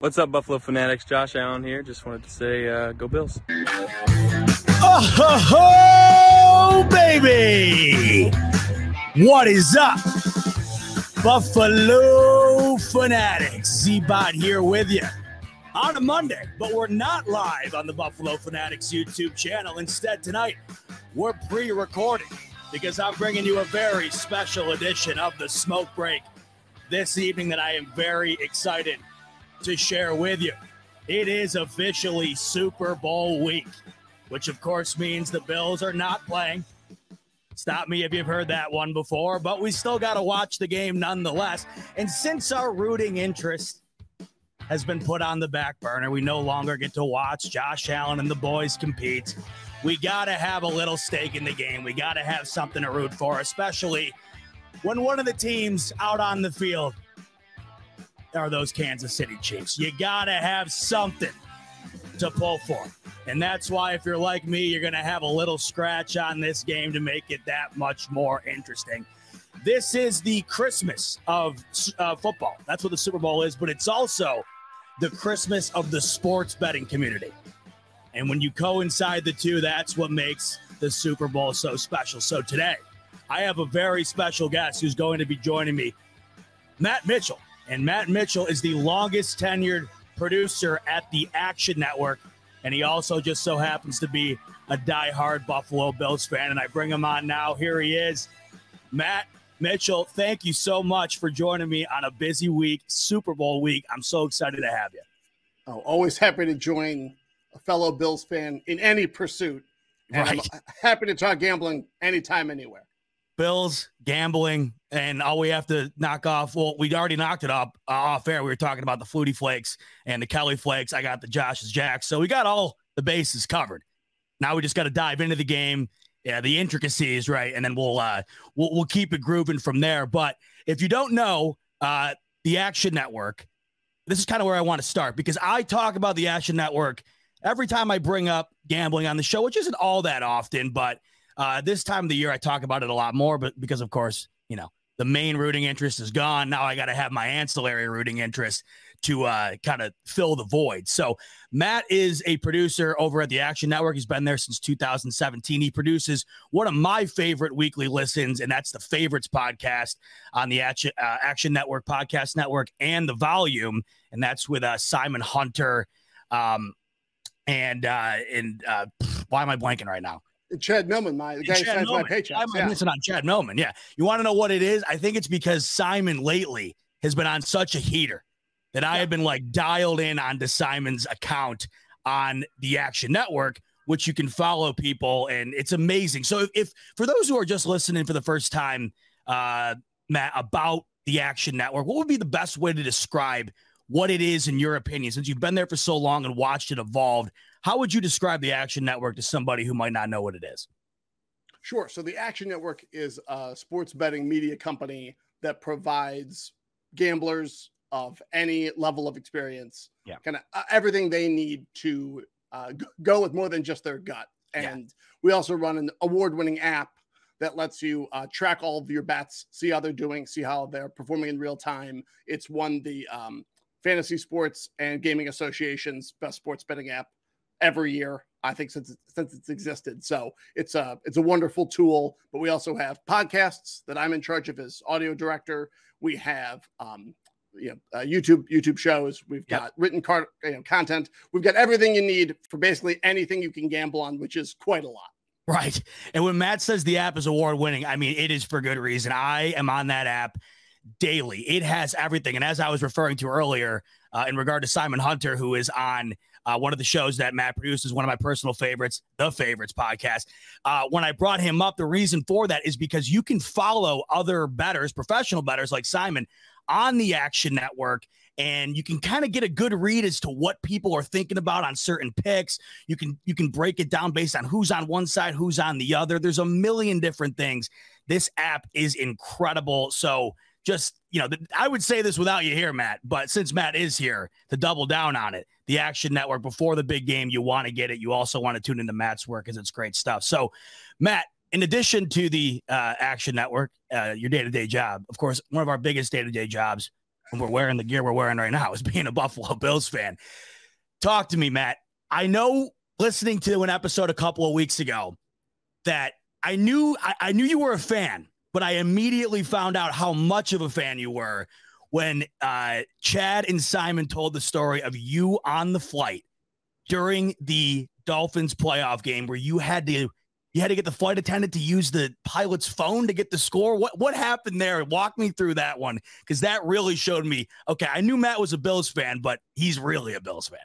What's up, Buffalo Fanatics? Josh Allen here. Just wanted to say, uh, go Bills. Oh, ho, ho, baby! What is up? Buffalo Fanatics. Z-Bot here with you on a Monday, but we're not live on the Buffalo Fanatics YouTube channel. Instead, tonight, we're pre recording because I'm bringing you a very special edition of the Smoke Break this evening that I am very excited to share with you. It is officially Super Bowl week, which of course means the Bills are not playing. Stop me if you've heard that one before, but we still got to watch the game nonetheless. And since our rooting interest has been put on the back burner, we no longer get to watch Josh Allen and the boys compete. We got to have a little stake in the game. We got to have something to root for, especially when one of the teams out on the field are those Kansas City Chiefs. You got to have something to pull for. And that's why, if you're like me, you're going to have a little scratch on this game to make it that much more interesting. This is the Christmas of uh, football. That's what the Super Bowl is, but it's also the Christmas of the sports betting community. And when you coincide the two, that's what makes the Super Bowl so special. So today, I have a very special guest who's going to be joining me, Matt Mitchell. And Matt Mitchell is the longest tenured producer at the Action Network. And he also just so happens to be a diehard Buffalo Bills fan. And I bring him on now. Here he is. Matt Mitchell, thank you so much for joining me on a busy week, Super Bowl week. I'm so excited to have you. Oh, always happy to join a fellow Bills fan in any pursuit. Right. I'm happy to talk gambling anytime, anywhere. Bills, gambling, and all we have to knock off. Well, we already knocked it up uh, off air. We were talking about the Flutie Flakes and the Kelly Flakes. I got the Josh's Jacks. So we got all the bases covered. Now we just got to dive into the game. Yeah, the intricacies, right? And then we'll uh we'll, we'll keep it grooving from there. But if you don't know, uh the Action Network, this is kind of where I want to start because I talk about the Action Network every time I bring up gambling on the show, which isn't all that often, but uh, this time of the year, I talk about it a lot more, but because of course, you know, the main rooting interest is gone. Now I got to have my ancillary rooting interest to uh, kind of fill the void. So Matt is a producer over at the Action Network. He's been there since 2017. He produces one of my favorite weekly listens, and that's the Favorites podcast on the Action, uh, Action Network podcast network and the Volume, and that's with uh, Simon Hunter. Um, and uh, and uh, why am I blanking right now? Chad Millman, my the guy who signs my paychecks. I'm yeah. missing on Chad Millman. Yeah. You want to know what it is? I think it's because Simon lately has been on such a heater that I have been like dialed in onto Simon's account on the Action Network, which you can follow people, and it's amazing. So if, if for those who are just listening for the first time, uh, Matt, about the Action Network, what would be the best way to describe what it is in your opinion? Since you've been there for so long and watched it evolve, how would you describe the Action Network to somebody who might not know what it is? Sure. So the Action Network is a sports betting media company that provides gamblers of any level of experience. Yeah. Kind of uh, everything they need to uh, go with more than just their gut. Yeah. And we also run an award winning app that lets you uh, track all of your bets, see how they're doing, see how they're performing in real time. It's won the um, Fantasy Sports and Gaming Association's best sports betting app every year. I think since since it's existed, so it's a it's a wonderful tool. But we also have podcasts that I'm in charge of as audio director. We have um, you know uh, YouTube YouTube shows. We've Yep. got written car, you know, content. We've got everything you need for basically anything you can gamble on, which is quite a lot. Right. And when Matt says the app is award winning, I mean, it is for good reason. I am on that app daily. It has everything. And as I was referring to earlier, uh, in regard to Simon Hunter, who is on uh, one of the shows that Matt produces, is one of my personal favorites, the Favorites podcast. Uh, when I brought him up, the reason for that is because you can follow other bettors, professional bettors like Simon, on the Action Network. And you can kind of get a good read as to what people are thinking about on certain picks. You can you can break it down based on who's on one side, who's on the other. There's a million different things. This app is incredible. So just you know, th- I would say this without you here, Matt. But since Matt is here to double down on it, the Action Network before the big game, you want to get it. You also want to tune into Matt's work because it's great stuff. So, Matt, in addition to the uh, Action Network, uh, your day to day job, of course, one of our biggest day to day jobs when we're wearing the gear we're wearing right now is being a Buffalo Bills fan. Talk to me, Matt. I know listening to an episode a couple of weeks ago that I knew I, I knew you were a fan, but I immediately found out how much of a fan you were when uh, Chad and Simon told the story of you on the flight during the Dolphins playoff game where you had to you had to get the flight attendant to use the pilot's phone to get the score. What what happened there? Walk me through that one because that really showed me. Okay, I knew Matt was a Bills fan, but he's really a Bills fan.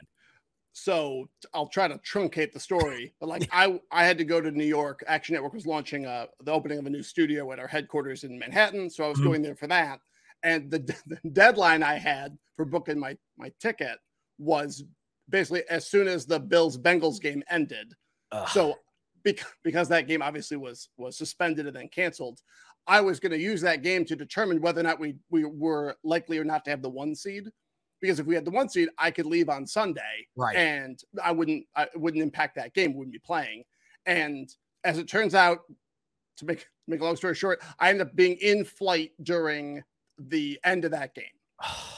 So I'll try to truncate the story, but like I I had to go to New York. Action Network was launching uh, the opening of a new studio at our headquarters in Manhattan, so I was Mhm. going there for that. And the, the deadline I had for booking my my ticket was basically as soon as the Bills Bengals game ended. Ugh. So because because that game obviously was was suspended and then canceled, I was going to use that game to determine whether or not we we were likely or not to have the one seed. Because if we had the one seed, I could leave on Sunday, Right. and I wouldn't I wouldn't impact that game. Wouldn't be playing. And as it turns out, to make make a long story short, I ended up being in flight during the end of that game oh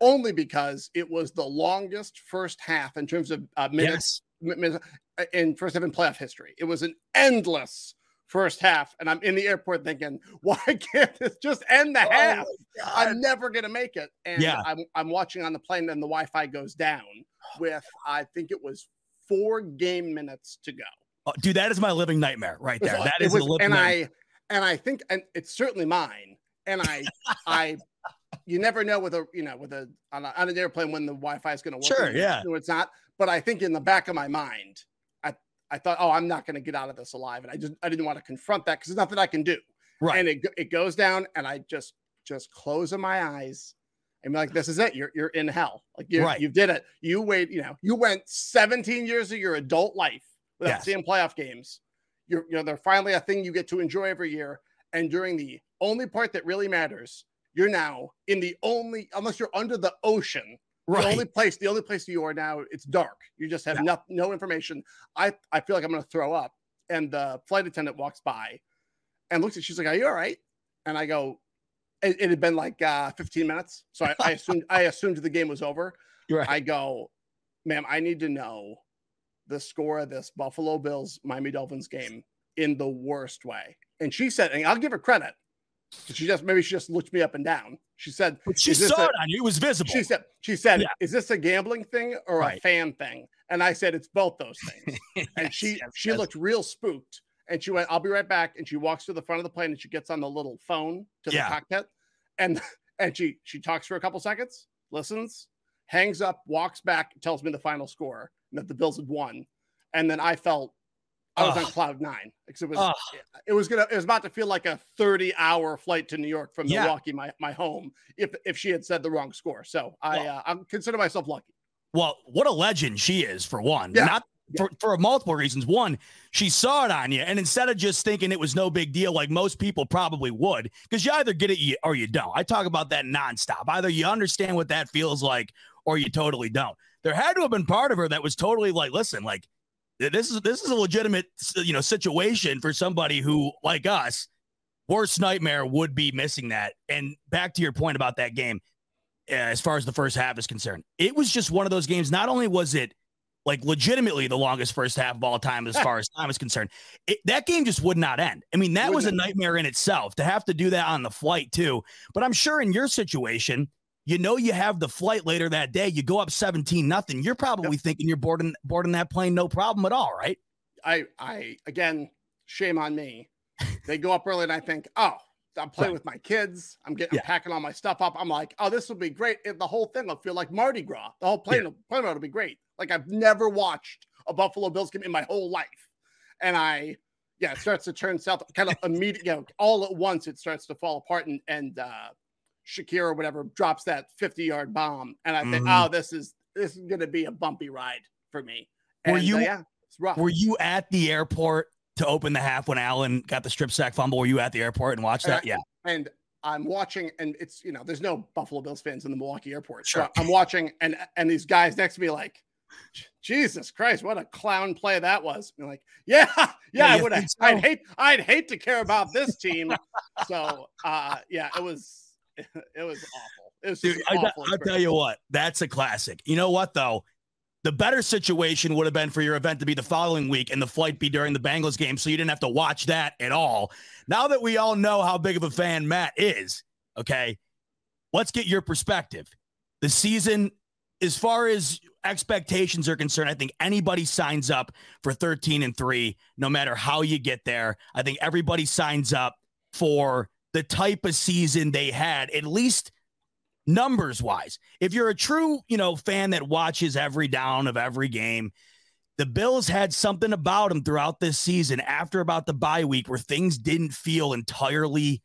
only because it was the longest first half in terms of uh, minutes Yes. mi- minutes uh, in first half in playoff history. It was an endless first half, and I'm in the airport thinking, why can't this just end the half? I'm never gonna make it. And Yeah. I'm I'm watching on the plane, and the Wi-Fi goes down with I think it was four game minutes to go. Oh, dude, that is my living nightmare right there. That is was- That it is was- a living and nightmare. I and I think and it's certainly mine. And I I you never know with a you know with a on, a, on an airplane when the Wi-Fi is going to work. Sure, and yeah. no, it's not. But I think in the back of my mind, I thought, oh, I'm not going to get out of this alive, and I just I didn't want to confront that because there's nothing I can do. right. And it it goes down, and I just just closing my eyes. And be like, this is it. You're you're in hell. Like you Right. you did it. You wait. You know you went 17 years of your adult life without Yes. seeing playoff games. You're you know they're finally a thing you get to enjoy every year. And during the only part that really matters, you're now in the only unless you're under the ocean. Right. The only place, the only place you are now, it's dark. You just have Yeah. no, no information. I, I feel like I'm gonna throw up. And the flight attendant walks by and looks at she's like, Are you all right? And I go, It, it had been like uh 15 minutes. So I, I assumed I assumed the game was over. Right. I go, ma'am, I need to know the score of this Buffalo Bills Miami Dolphins game in the worst way. And she said, and I'll give her credit. She just maybe she just looked me up and down. She said, But she saw a- it on you. It was visible. she said, she said, Yeah. is this a gambling thing or Right. a fan thing? And I said, it's both those things. And she yes, she yes. looked real spooked. And she went, I'll be right back. And she walks to the front of the plane and she gets on the little phone to the Yeah. cockpit. And and she she talks for a couple seconds, listens, hangs up, walks back, tells me the final score and that the Bills had won. And then I felt I was on cloud nine because it was Ugh. it was gonna it was about to feel like a 30 hour flight to New York from Yeah. Milwaukee, my, my home, if if she had said the wrong score. So I Well- uh, I consider myself lucky. Well, what a legend she is for one. Yeah. Not for, for multiple reasons. One, she saw it on you, and instead of just thinking it was no big deal, like most people probably would, because you either get it or you don't. I talk about that nonstop. Either you understand what that feels like, or you totally don't. There had to have been part of her that was totally like, listen, like this is this is a legitimate you know situation for somebody who like us worst nightmare would be missing that. And back to your point about that game uh, as far as the first half is concerned it was just one of those games. Not only was it like legitimately the longest first half of all time as far as time is concerned it, that game just would not end. I mean that was a nightmare in itself to have to do that on the flight too. But i'm sure in your situation you know you have the flight later that day. You go up 17 nothing. You're probably yep. thinking you're boarding boarding that plane no problem at all, right? I I again, shame on me. they go up early and I think, oh, I'm playing right. with my kids. I'm getting yeah. I'm packing all my stuff up. I'm like, oh, this will be great. the whole thing will feel like Mardi Gras. The whole plane, yeah. plane will be great. Like I've never watched a Buffalo Bills game in my whole life. And I yeah, it starts to turn south kind of immediately, you know, all at once it starts to fall apart and and uh Shakir or whatever drops that 50 yard bomb. And I think, mm-hmm. oh, this is this is gonna be a bumpy ride for me. And, were you uh, yeah, it's rough. Were you at the airport to open the half when Allen got the strip sack fumble? Were you at the airport and watched that? And I, yeah. And I'm watching, and it's you know, there's no Buffalo Bills fans in the Milwaukee airport. Sure. So I'm watching, and and these guys next to me like, Jesus Christ, what a clown play that was. And like, yeah, yeah, yeah I would. So? I'd hate, I'd hate to care about this team. so, uh, yeah, it was it was awful. It was Dude, I, will tell you what, that's a classic. You know what though? The better situation would have been for your event to be the following week and the flight be during the Bengals game, so you didn't have to watch that at all. Now that we all know how big of a fan Matt is, okay, let's get your perspective. The season, as far as expectations are concerned, I think anybody signs up for 13 and 3, no matter how you get there. I think everybody signs up for the type of season they had, at least numbers wise. If you're a true, you know, fan that watches every down of every game, the Bills had something about them throughout this season after about the bye week where things didn't feel entirely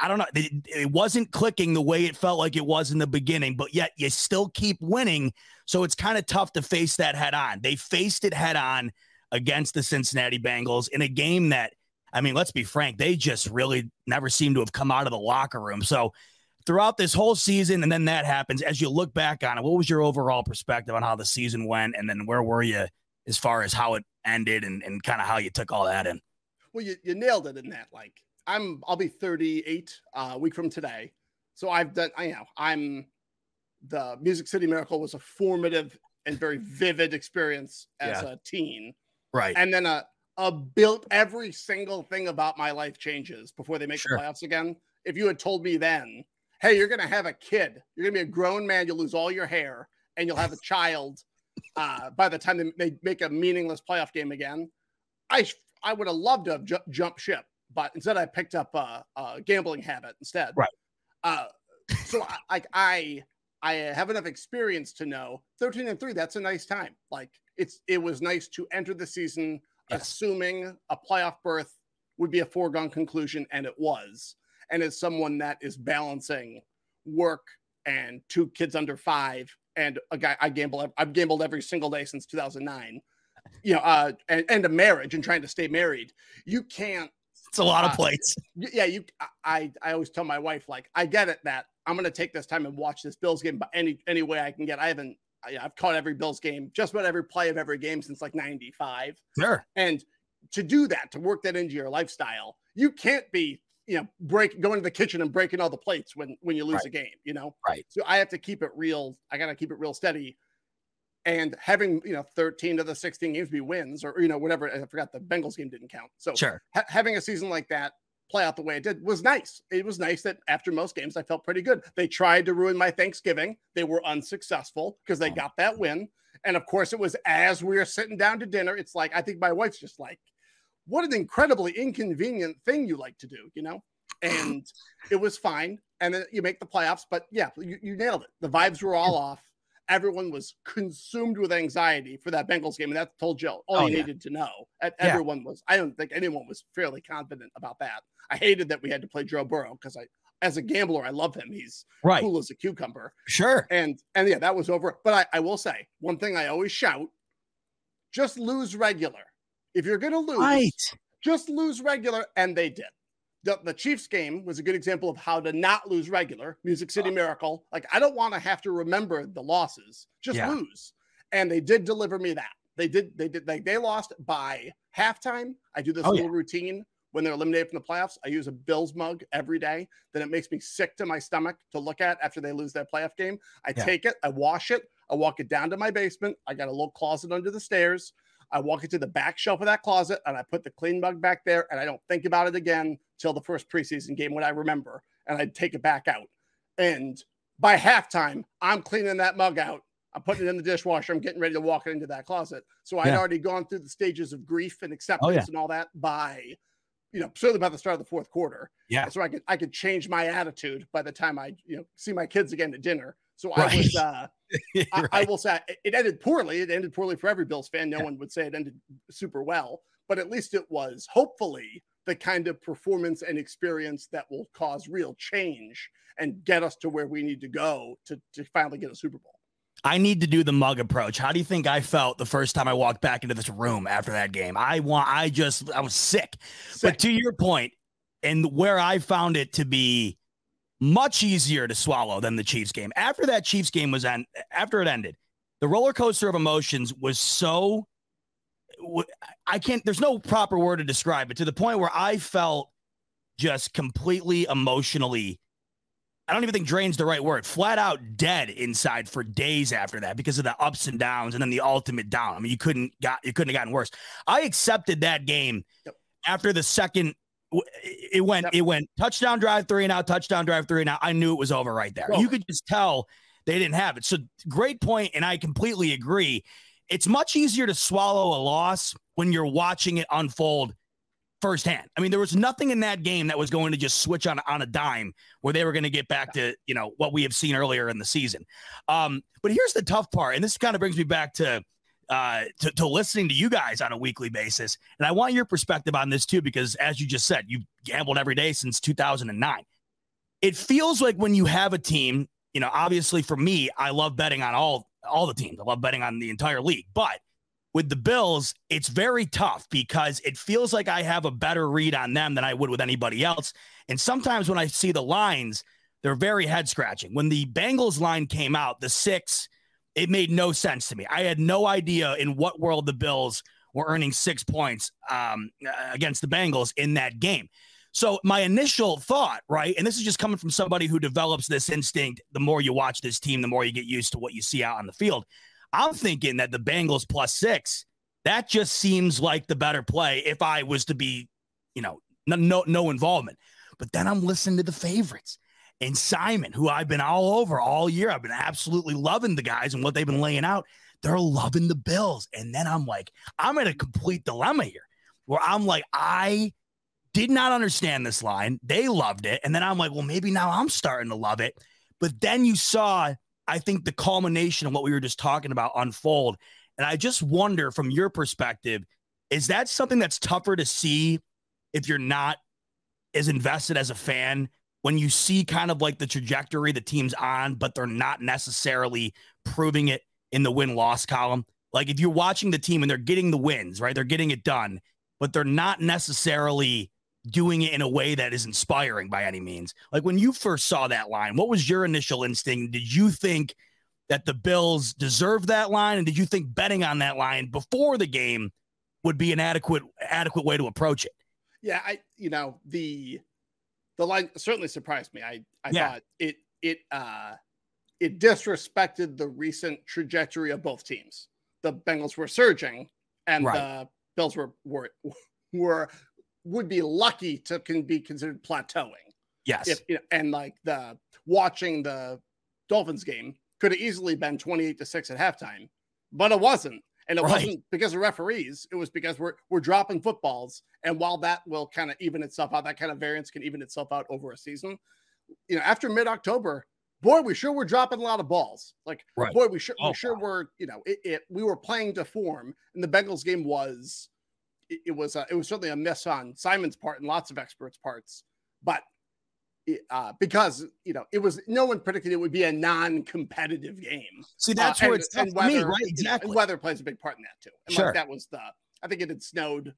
I don't know. It, wasn't clicking the way it felt like it was in the beginning, but yet you still keep winning. So it's kind of tough to face that head on. They faced it head on against the Cincinnati Bengals in a game that I mean, let's be frank, they just really never seem to have come out of the locker room. So throughout this whole season, and then that happens, as you look back on it, what was your overall perspective on how the season went? And then where were you as far as how it ended and, and kind of how you took all that in? Well, you, you nailed it in that. Like, I'm, I'll be 38 uh, a week from today. So I've done, I know, I'm, the Music City Miracle was a formative and very vivid experience as yeah. a teen. Right. And then a, uh, built every single thing about my life changes before they make sure. the playoffs again. If you had told me then, hey, you're going to have a kid, you're going to be a grown man, you'll lose all your hair, and you'll have a child uh, by the time they, make a meaningless playoff game again, I I would have loved to have ju- jumped ship, but instead I picked up a, a gambling habit instead. Right. Uh, so I, I I have enough experience to know 13 and three. That's a nice time. Like it's it was nice to enter the season yes. assuming a playoff berth would be a foregone conclusion, and it was. And as someone that is balancing work and two kids under five, and a guy I gamble, I've gambled every single day since 2009. You know, uh, and, and a marriage and trying to stay married. You can't. It's a lot uh, of plates. Yeah, you. I I always tell my wife like I get it that I'm going to take this time and watch this Bills game, by any any way I can get. I haven't I, have caught every Bills game, just about every play of every game since like 95. Sure. And to do that, to work that into your lifestyle, you can't be, you know, break going to the kitchen and breaking all the plates when when you lose right. a game, you know? Right. So I have to keep it real. I gotta keep it real steady. And having you know 13 of the 16 games be wins, or you know, whatever. I forgot the Bengals game didn't count. So sure. Ha- having a season like that play out the way it did was nice. It was nice that after most games, I felt pretty good. They tried to ruin my Thanksgiving. They were unsuccessful because they got that win. And of course, it was as we were sitting down to dinner. It's like, I think my wife's just like, what an incredibly inconvenient thing you like to do, you know? And it was fine. And then you make the playoffs. But yeah, you, you nailed it. The vibes were all off everyone was consumed with anxiety for that Bengals game, and that told Jill all oh, you yeah. needed to know. Everyone yeah. was. I don't think anyone was fairly confident about that. I hated that we had to play Joe Burrow because I, as a gambler, I love him. He's right. cool as a cucumber. Sure. And and yeah, that was over. But I, I will say one thing I always shout just lose regular. If you're going to lose, right. just lose regular. And they did. The, the Chiefs game was a good example of how to not lose regular. Music uh. City Miracle. Like, I don't want to have to remember the losses, just Yeah. lose. And they did deliver me that. They did, they did, like, they lost by halftime. I do this Oh, little yeah. routine when they're eliminated from the playoffs. I use a Bills mug every day. Then it makes me sick to my stomach to look at after they lose that playoff game. I Yeah. take it, I wash it, I walk it down to my basement. I got a little closet under the stairs. I walk it to the back shelf of that closet and I put the clean mug back there and I don't think about it again till the first preseason game when I remember and I'd take it back out. And by halftime, I'm cleaning that mug out. I'm putting it in the dishwasher. I'm getting ready to walk into that closet. So I'd Yeah. already gone through the stages of grief and acceptance yeah. and all that by, you know, certainly by the start of the fourth quarter. Yeah. So I could I could change my attitude by the time I, you know, see my kids again at dinner. So Right. I was uh I, I will say it- it ended poorly. It ended poorly for every Bills fan. No Yeah. one would say it ended super well, but at least it was hopefully the kind of performance and experience that will cause real change and get us to where we need to go to, to finally get a Super Bowl. I need to do the mug approach. How do you think I felt the first time I walked back into this room after that game? I want I just I was sick. Sick. But to your point, and where I found it to be much easier to swallow than the Chiefs game. After that Chiefs game was on after it ended, the roller coaster of emotions was so I can't there's no proper word to describe it to the point where I felt just completely emotionally I don't even think drain's the right word. Flat out dead inside for days after that because of the ups and downs and then the ultimate down. I mean, you couldn't got you couldn't have gotten worse. I accepted that game Yep. after the second. It went Yep. it went touchdown drive three and out touchdown drive three and out. I knew it was over right there. You could just tell they didn't have it. So great point, and I completely agree. It's much easier to swallow a loss when you're watching it unfold firsthand. I mean, there was nothing in that game that was going to just switch on on a dime where they were going to get back to you know what we have seen earlier in the season. Um, but here's the tough part, and this kind of brings me back to, uh, to to listening to you guys on a weekly basis, and I want your perspective on this too, because as you just said, you've gambled every day since 2009. It feels like when you have a team, you know, obviously for me, I love betting on all all the teams. I love betting on the entire league, but with the Bills, it's very tough because it feels like I have a better read on them than I would with anybody else. And sometimes when I see the lines, they're very head scratching. When the Bengals line came out, the six, it made no sense to me. I had no idea in what world the Bills were earning six points um, against the Bengals in that game. So my initial thought, right, and this is just coming from somebody who develops this instinct. The more you watch this team, the more you get used to what you see out on the field. I'm thinking that the Bengals plus six, that just seems like the better play if I was to be, you know, no no, no involvement. But then I'm listening to the favorites and Simon, who I've been all over all year. I've been absolutely loving the guys and what they've been laying out. They're loving the Bills. And then I'm like, I'm in a complete dilemma here where I'm like, I did not understand this line. They loved it. And then I'm like, well, maybe now I'm starting to love it. But then you saw, I think, the culmination of what we were just talking about unfold. And I just wonder from your perspective, is that something that's tougher to see if you're not as invested as a fan when you see kind of like the trajectory the team's on, but they're not necessarily proving it in the win loss column? Like if you're watching the team and they're getting the wins, right? They're getting it done, but they're not necessarily doing it in a way that is inspiring by any means. Like when you first saw that line, what was your initial instinct? Did you think that the Bills deserved that line? And did you think betting on that line before the game would be an adequate adequate way to approach it? Yeah, I you know the the line certainly surprised me. I I Yeah. thought it it uh it disrespected the recent trajectory of both teams. The Bengals were surging, and Right. the Bills were were were would be lucky to can be considered plateauing. Yes. If you know, and like the watching the Dolphins game could have easily been twenty eight to six at halftime, but it wasn't. And it Right. wasn't because of referees. It was because we're we're dropping footballs. And while that will kind of even itself out, that kind of variance can even itself out over a season. You know, after mid October, boy, we sure were dropping a lot of balls. Like, Right. boy, we sure Oh, we sure were. You know, it, it we were playing to form, and the Bengals game was it, it was uh, it was certainly a miss on Simon's part and lots of experts' parts. But uh, because you know it was no one predicted it would be a non-competitive game. See, that's uh, where and, it's and weather, me, right? Exactly. You know, weather plays a big part in that too. And sure. like that was the. I think it had snowed.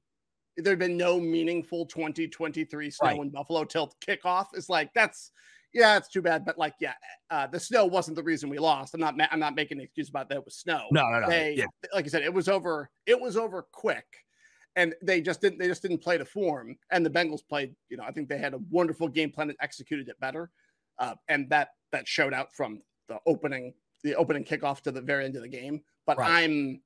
There had been no meaningful 2023 snow right. in Buffalo till kickoff. It's like that's yeah, it's too bad, but like, yeah, uh, the snow wasn't the reason we lost. I'm not, ma- I'm not making an excuse about that. It was snow. No, no, no. They, yeah. like I said, it was over. It was over quick, and they just didn't. They just didn't play to form. And the Bengals played. You know, I think they had a wonderful game plan and executed it better, uh, and that that showed out from the opening, the opening kickoff to the very end of the game. But right. I'm,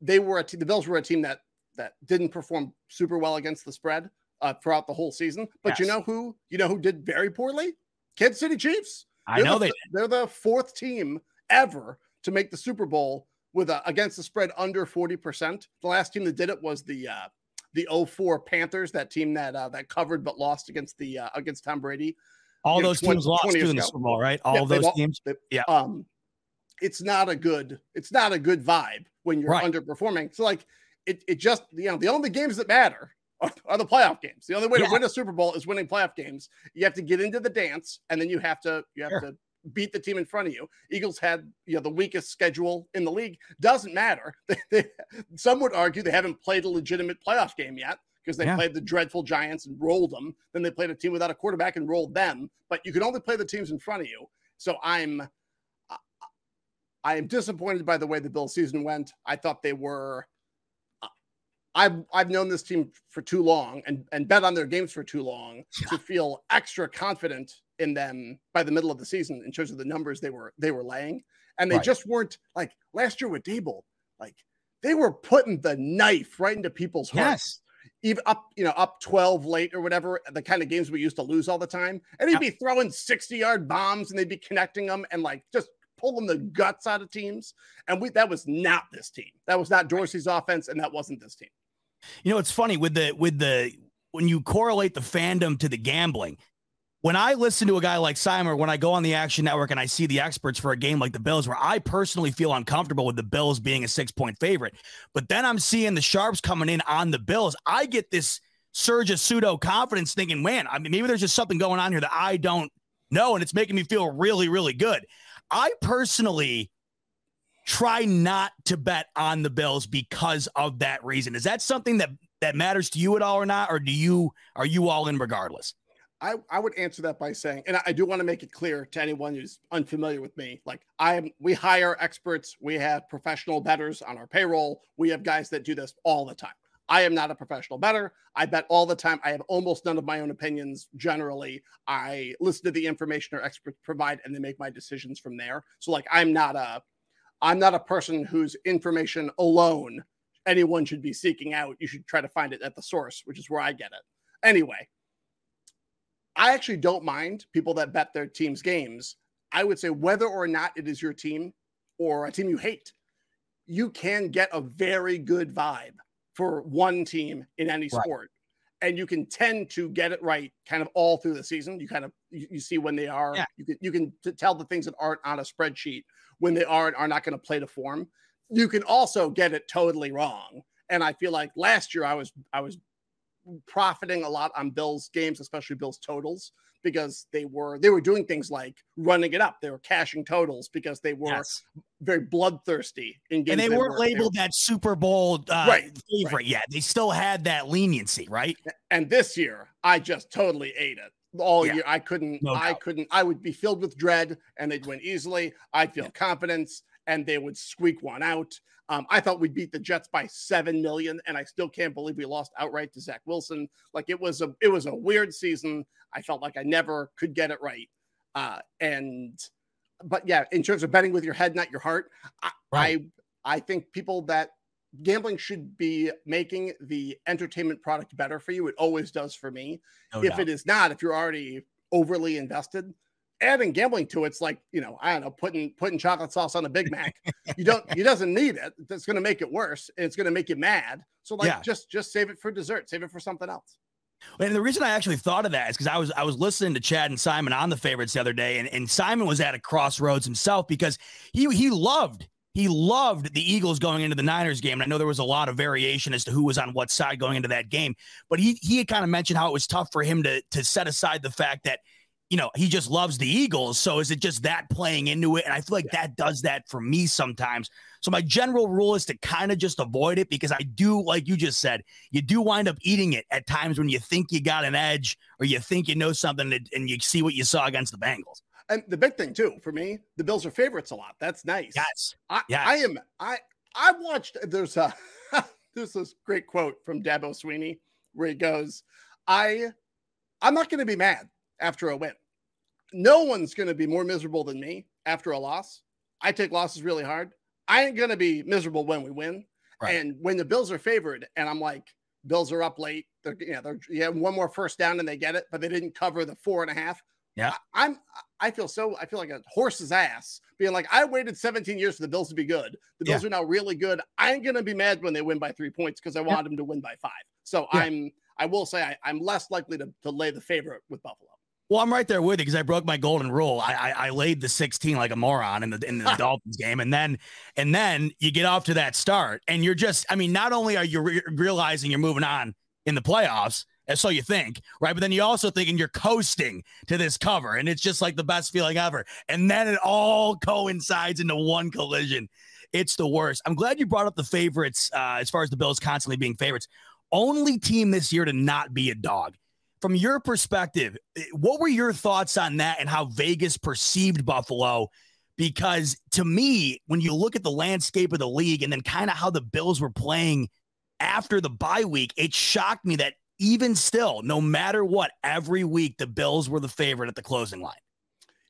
they were a the Bills were a team that that didn't perform super well against the spread. Uh, throughout the whole season, but yes. you know who you know who did very poorly? Kansas City Chiefs. I they're know the, they. They're the fourth team ever to make the Super Bowl with a, against the spread under forty percent. The last team that did it was the uh, the 04 Panthers, that team that uh, that covered but lost against the uh, against Tom Brady. All those 20, teams lost in the Super Bowl, right? All yeah, those teams. They, yeah. Um, it's not a good. It's not a good vibe when you're right. underperforming. So like, it it just you know the only games that matter are the playoff games. The only way yeah. to win a Super Bowl is winning playoff games. You have to get into the dance, and then you have to you have sure. to beat the team in front of you. Eagles had you know the weakest schedule in the league. Doesn't matter. They, they, some would argue they haven't played a legitimate playoff game yet because they yeah. played the dreadful Giants and rolled them. Then they played a team without a quarterback and rolled them. But you can only play the teams in front of you. So I'm I am disappointed by the way the Bill season went. I thought they were I've I've known this team for too long and and bet on their games for too long yeah. to feel extra confident in them by the middle of the season in terms of the numbers they were they were laying, and they right. just weren't like last year with Daboll, like they were putting the knife right into people's hearts. Yes. Even up, you know, up 12 late or whatever, the kind of games we used to lose all the time. And he'd be throwing 60 yard bombs and they'd be connecting them and like just pulling the guts out of teams. And we that was not this team. That was not Dorsey's offense, and that wasn't this team. You know, it's funny with the with the when you correlate the fandom to the gambling. When I listen to a guy like Simon, when I go on the Action Network and I see the experts for a game like the Bills, where I personally feel uncomfortable with the Bills being a six point favorite, but then I'm seeing the Sharps coming in on the Bills, I get this surge of pseudo confidence thinking, man, I mean, maybe there's just something going on here that I don't know, and it's making me feel really, really good. I personally try not to bet on the Bills because of that reason. Is that something that that matters to you at all or not, or do you are you all in regardless? I, I would answer that by saying, and I, I do want to make it clear to anyone who's unfamiliar with me. Like I am, we hire experts, we have professional bettors on our payroll, we have guys that do this all the time. I am not a professional bettor. I bet all the time. I have almost none of my own opinions generally. I listen to the information our experts provide and then make my decisions from there. So like I'm not a I'm not a person whose information alone anyone should be seeking out. You should try to find it at the source, which is where I get it. Anyway, I actually don't mind people that bet their team's games. I would say whether or not it is your team or a team you hate, you can get a very good vibe for one team in any right. sport. And you can tend to get it right kind of all through the season. You kind of you, you see when they are. Yeah. You can you can t- tell the things that aren't on a spreadsheet when they are are not going to play to form. You can also get it totally wrong. And I feel like last year I was I was profiting a lot on Bills games, especially Bills totals, because they were they were doing things like running it up. They were cashing totals because they were yes. very bloodthirsty in games. And they, weren't were, labeled they were, that Super Bowl uh, right, favorite right. yet. They still had that leniency, right? And this year, I just totally ate it all yeah. year. I couldn't, no I couldn't, I would be filled with dread and they'd win easily. I'd feel yeah. confidence and they would squeak one out. Um, I thought we'd beat the Jets by seven million, and I still can't believe we lost outright to Zach Wilson. Like it was a it was a weird season. I felt like I never could get it right. Uh, and but yeah, in terms of betting with your head, not your heart, I right. I, I think people that gambling should be making the entertainment product better for you. It always does for me. No if doubt. it is not, if you're already overly invested, adding gambling to it's like you know I don't know putting putting chocolate sauce on a Big Mac. you don't. You doesn't need it. That's going to make it worse. and it's going to make you mad. So like yeah. just just save it for dessert. Save it for something else. And the reason I actually thought of that is because I was I was listening to Chad and Simon on the favorites the other day, and, and Simon was at a crossroads himself because he he loved he loved the Eagles going into the Niners game. And I know there was a lot of variation as to who was on what side going into that game, but he he had kind of mentioned how it was tough for him to to set aside the fact that you know, he just loves the Eagles. So is it just that playing into it? And I feel like that does that for me sometimes. So my general rule is to kind of just avoid it because I do, like you just said, you do wind up eating it at times when you think you got an edge or you think you know something and, and you see what you saw against the Bengals. And the big thing too for me, the Bills are favorites a lot. That's nice. Yes. I, Yes. I am. I I watched. There's a there's this great quote from Dabo Sweeney where he goes, "I I'm not going to be mad after a win. No one's going to be more miserable than me after a loss. I take losses really hard. I ain't going to be miserable when we win. Right. And when the Bills are favored, and I'm like, Bills are up late. They're you know they're yeah one more first down and they get it, but they didn't cover the four and a half. Yeah. I, I'm I feel so I feel like a horse's ass being like I waited 17 years for the Bills to be good. The Bills are now really good. I ain't gonna be mad when they win by three points because I want them to win by five. So Yeah. I'm I will say I, I'm less likely to, to lay the favorite with Buffalo. Well, I'm right there with you because I broke my golden rule. I, I I laid the 16 like a moron in the in the Dolphins game, and then and then you get off to that start, and you're just I mean, not only are you re- realizing you're moving on in the playoffs, and so you think, right, but then you also thinking you're coasting to this cover, and it's just like the best feeling ever, and then it all coincides into one collision. It's the worst. I'm glad you brought up the favorites uh, as far as the Bills constantly being favorites. Only team this year to not be a dog from your perspective, eh, what were your thoughts on that and how Vegas perceived Buffalo? Because to me, when you look at the landscape of the league and then kind of how the Bills were playing after the bye week, it shocked me that even still, no matter what, every week the Bills were the favorite at the closing line.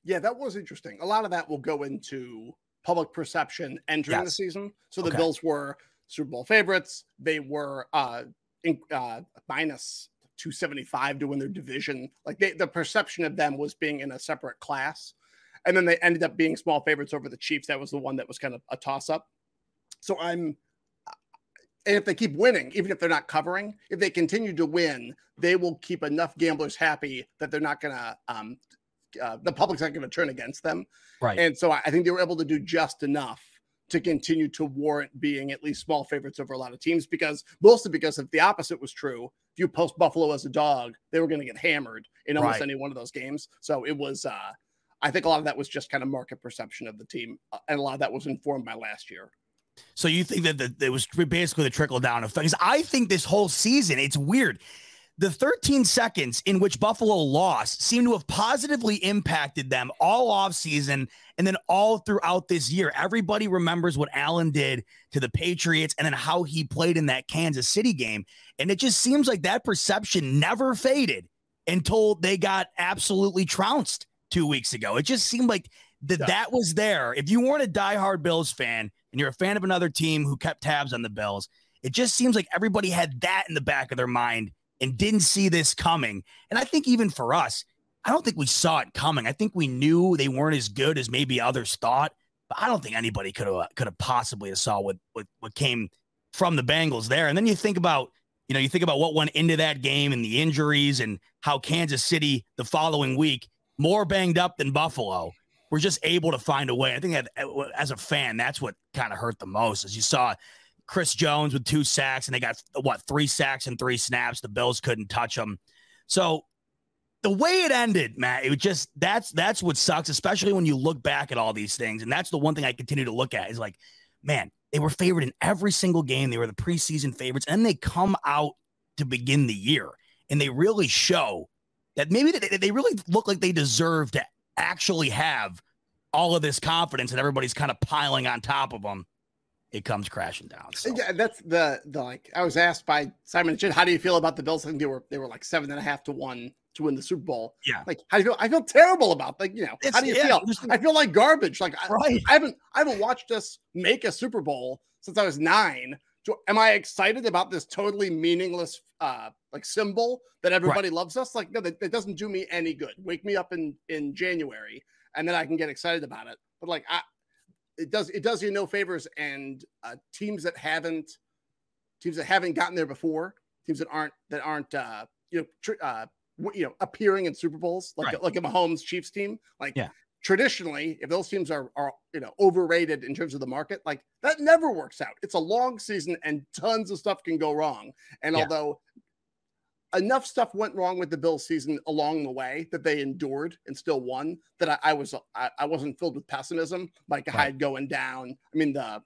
Yeah, that was interesting. A lot of that will go into public perception entering the season. So the Okay. Bills were Super Bowl favorites. They were uh, in, uh minus 275 to win their division. Like they, the perception of them was being in a separate class. And then they ended up being small favorites over the Chiefs. That was the one that was kind of a toss up. So I'm and if they keep winning, even if they're not covering, if they continue to win, they will keep enough gamblers happy that they're not going to um, uh, the public's not going to turn against them. Right. And so I I think they were able to do just enough to continue to warrant being at least small favorites over a lot of teams because mostly because if the opposite was true, if you post Buffalo as a dog, they were going to get hammered in almost Right. any one of those games. So it was, uh, I think a lot of that was just kind of market perception of the team. uh, And a lot of that was informed by last year. So you think that the, it was basically the trickle down effect? I think this whole season, it's weird. The 13 seconds in which Buffalo lost seem to have positively impacted them all off season and then all throughout this year. Everybody remembers what Allen did to the Patriots and then how he played in that Kansas City game. And it just seems like that perception never faded until they got absolutely trounced two weeks ago. It just seemed like that Yeah. that was there. If you weren't a diehard Bills fan and you're a fan of another team who kept tabs on the Bills, it just seems like everybody had that in the back of their mind and didn't see this coming. And I think even for us, I don't think we saw it coming. I think we knew they weren't as good as maybe others thought, but I don't think anybody could have could have possibly have saw what, what what came from the Bengals there. And then you think about you know you think about what went into that game and the injuries and how Kansas City the following week more banged up than Buffalo were just able to find a way. I think that uh, as a fan, that's what kind of hurt the most. As you saw Chris Jones with two sacks, and they got what three sacks and three snaps. The Bills couldn't touch them. So the way it ended, Matt, it was just that's that's what sucks, especially when you look back at all these things. And that's the one thing I continue to look at is like, man, they were favored in every single game. They were the preseason favorites, and they come out to begin the year, and they really show that maybe they, they really look like they deserve to actually have all of this confidence, and everybody's kind of piling on top of them. It comes crashing down. So. Yeah, that's the the like. I was asked by Simon Chin, how do you feel about the Bills? I think they were they were like seven and a half to one to win the Super Bowl. Yeah. Like, how do you feel? I feel terrible about like you know. It's- how do you yeah, feel? I feel like garbage. Like I, Right. I haven't I haven't watched us make a Super Bowl since I was nine. Do, am I excited about this totally meaningless uh like symbol that everybody loves us? Like no, that, that doesn't do me any good. Wake me up in in January and then I can get excited about it. But like I it does it does you no favors and uh, teams that haven't teams that haven't gotten there before teams that aren't that aren't uh you know tr- uh you know appearing in super bowls like Right. like a Mahomes Chiefs team like Yeah. traditionally if those teams are are you know overrated in terms of the market like that never works out it's a long season and tons of stuff can go wrong and Yeah. although enough stuff went wrong with the Bills season along the way that they endured and still won that I, I was I, I, wasn't filled with pessimism. Like right. Hyde going down. I mean the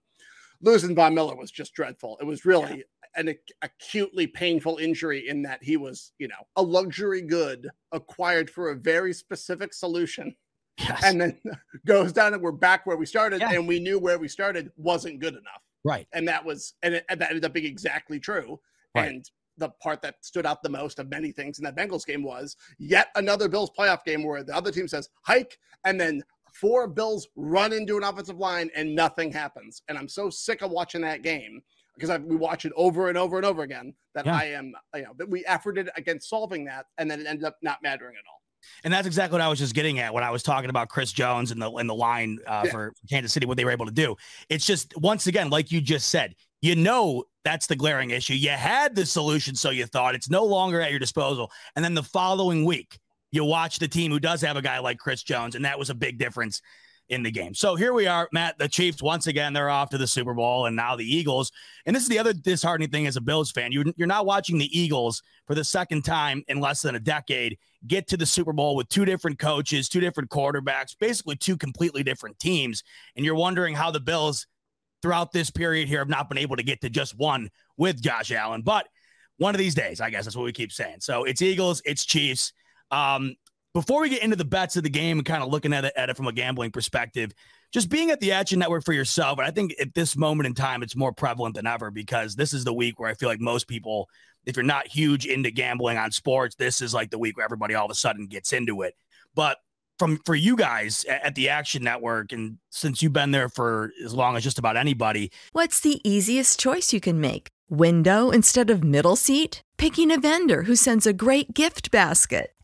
losing Von Miller was just dreadful. It was really yeah. an acutely painful injury in that he was, you know, a luxury good acquired for a very specific solution. Yes. And then goes down and we're back where we started yeah. and we knew where we started wasn't good enough. Right. And that was and, it, and that ended up being exactly true. Right. And the part that stood out the most of many things in that Bengals game was yet another Bills playoff game where the other team says hike and then four Bills run into an offensive line and nothing happens. And I'm so sick of watching that game because I, we watch it over and over and over again that yeah. I am, you know, that we efforted against solving that and then it ended up not mattering at all. And that's exactly what I was just getting at when I was talking about Chris Jones and the and the line uh, yeah. for Kansas City, what they were able to do. It's just once again, like you just said, you know that's the glaring issue. You had the solution, so you thought it's no longer at your disposal. And then the following week, you watch the team who does have a guy like Chris Jones, and that was a big difference in the game. So here we are, Matt. The Chiefs once again they're off to the Super Bowl, and now the Eagles. And this is the other disheartening thing as a Bills fan. You, you're not watching the Eagles for the second time in less than a decade get to the Super Bowl with two different coaches, two different quarterbacks, basically two completely different teams, and you're wondering how the Bills throughout this period here have not been able to get to just one with Josh Allen. But one of these days, I guess that's what we keep saying. So it's Eagles, it's Chiefs. Um, before we get into the bets of the game and kind of looking at it, at it from a gambling perspective, just being at the Action Network for yourself, and I think at this moment in time, it's more prevalent than ever because this is the week where I feel like most people, if you're not huge into gambling on sports, this is like the week where everybody all of a sudden gets into it. But from for you guys at the Action Network, and since you've been there for as long as just about anybody, what's the easiest choice you can make? Window instead of middle seat? Picking a vendor who sends a great gift basket?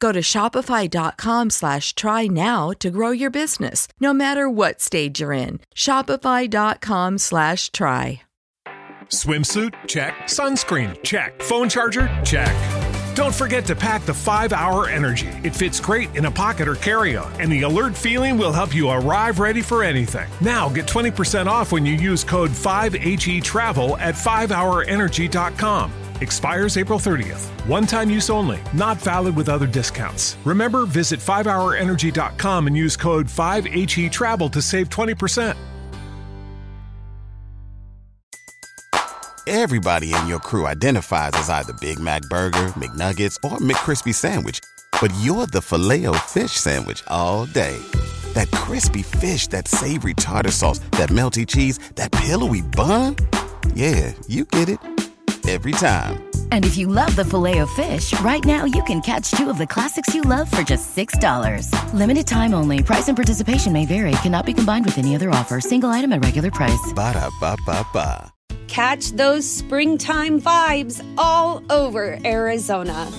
Go to shopify.com slash try now to grow your business, no matter what stage you're in. Shopify.com slash try. Swimsuit? Check. Sunscreen? Check. Phone charger? Check. Don't forget to pack the 5 Hour Energy. It fits great in a pocket or carry on, and the alert feeling will help you arrive ready for anything. Now get 20% off when you use code 5HE Travel at 5hourenergy.com. Expires April 30th. One time use only, not valid with other discounts. Remember, visit 5hourenergy.com and use code 5HE Travel to save 20%. Everybody in your crew identifies as either Big Mac Burger, McNuggets, or McCrispy Sandwich, but you're the filet fish Sandwich all day. That crispy fish, that savory tartar sauce, that melty cheese, that pillowy bun. Yeah, you get it every time. And if you love the filet of fish, right now you can catch two of the classics you love for just $6. Limited time only. Price and participation may vary. Cannot be combined with any other offer. Single item at regular price. Ba da ba ba ba. Catch those springtime vibes all over Arizona.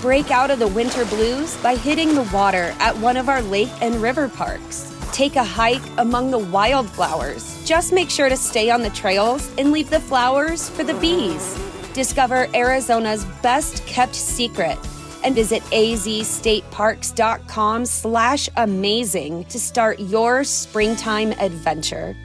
Break out of the winter blues by hitting the water at one of our lake and river parks Take a hike among the wildflowers. Just make sure to stay on the trails and leave the flowers for the bees. Discover Arizona's best kept secret and visit azstateparks.com slash amazing to start your springtime adventure.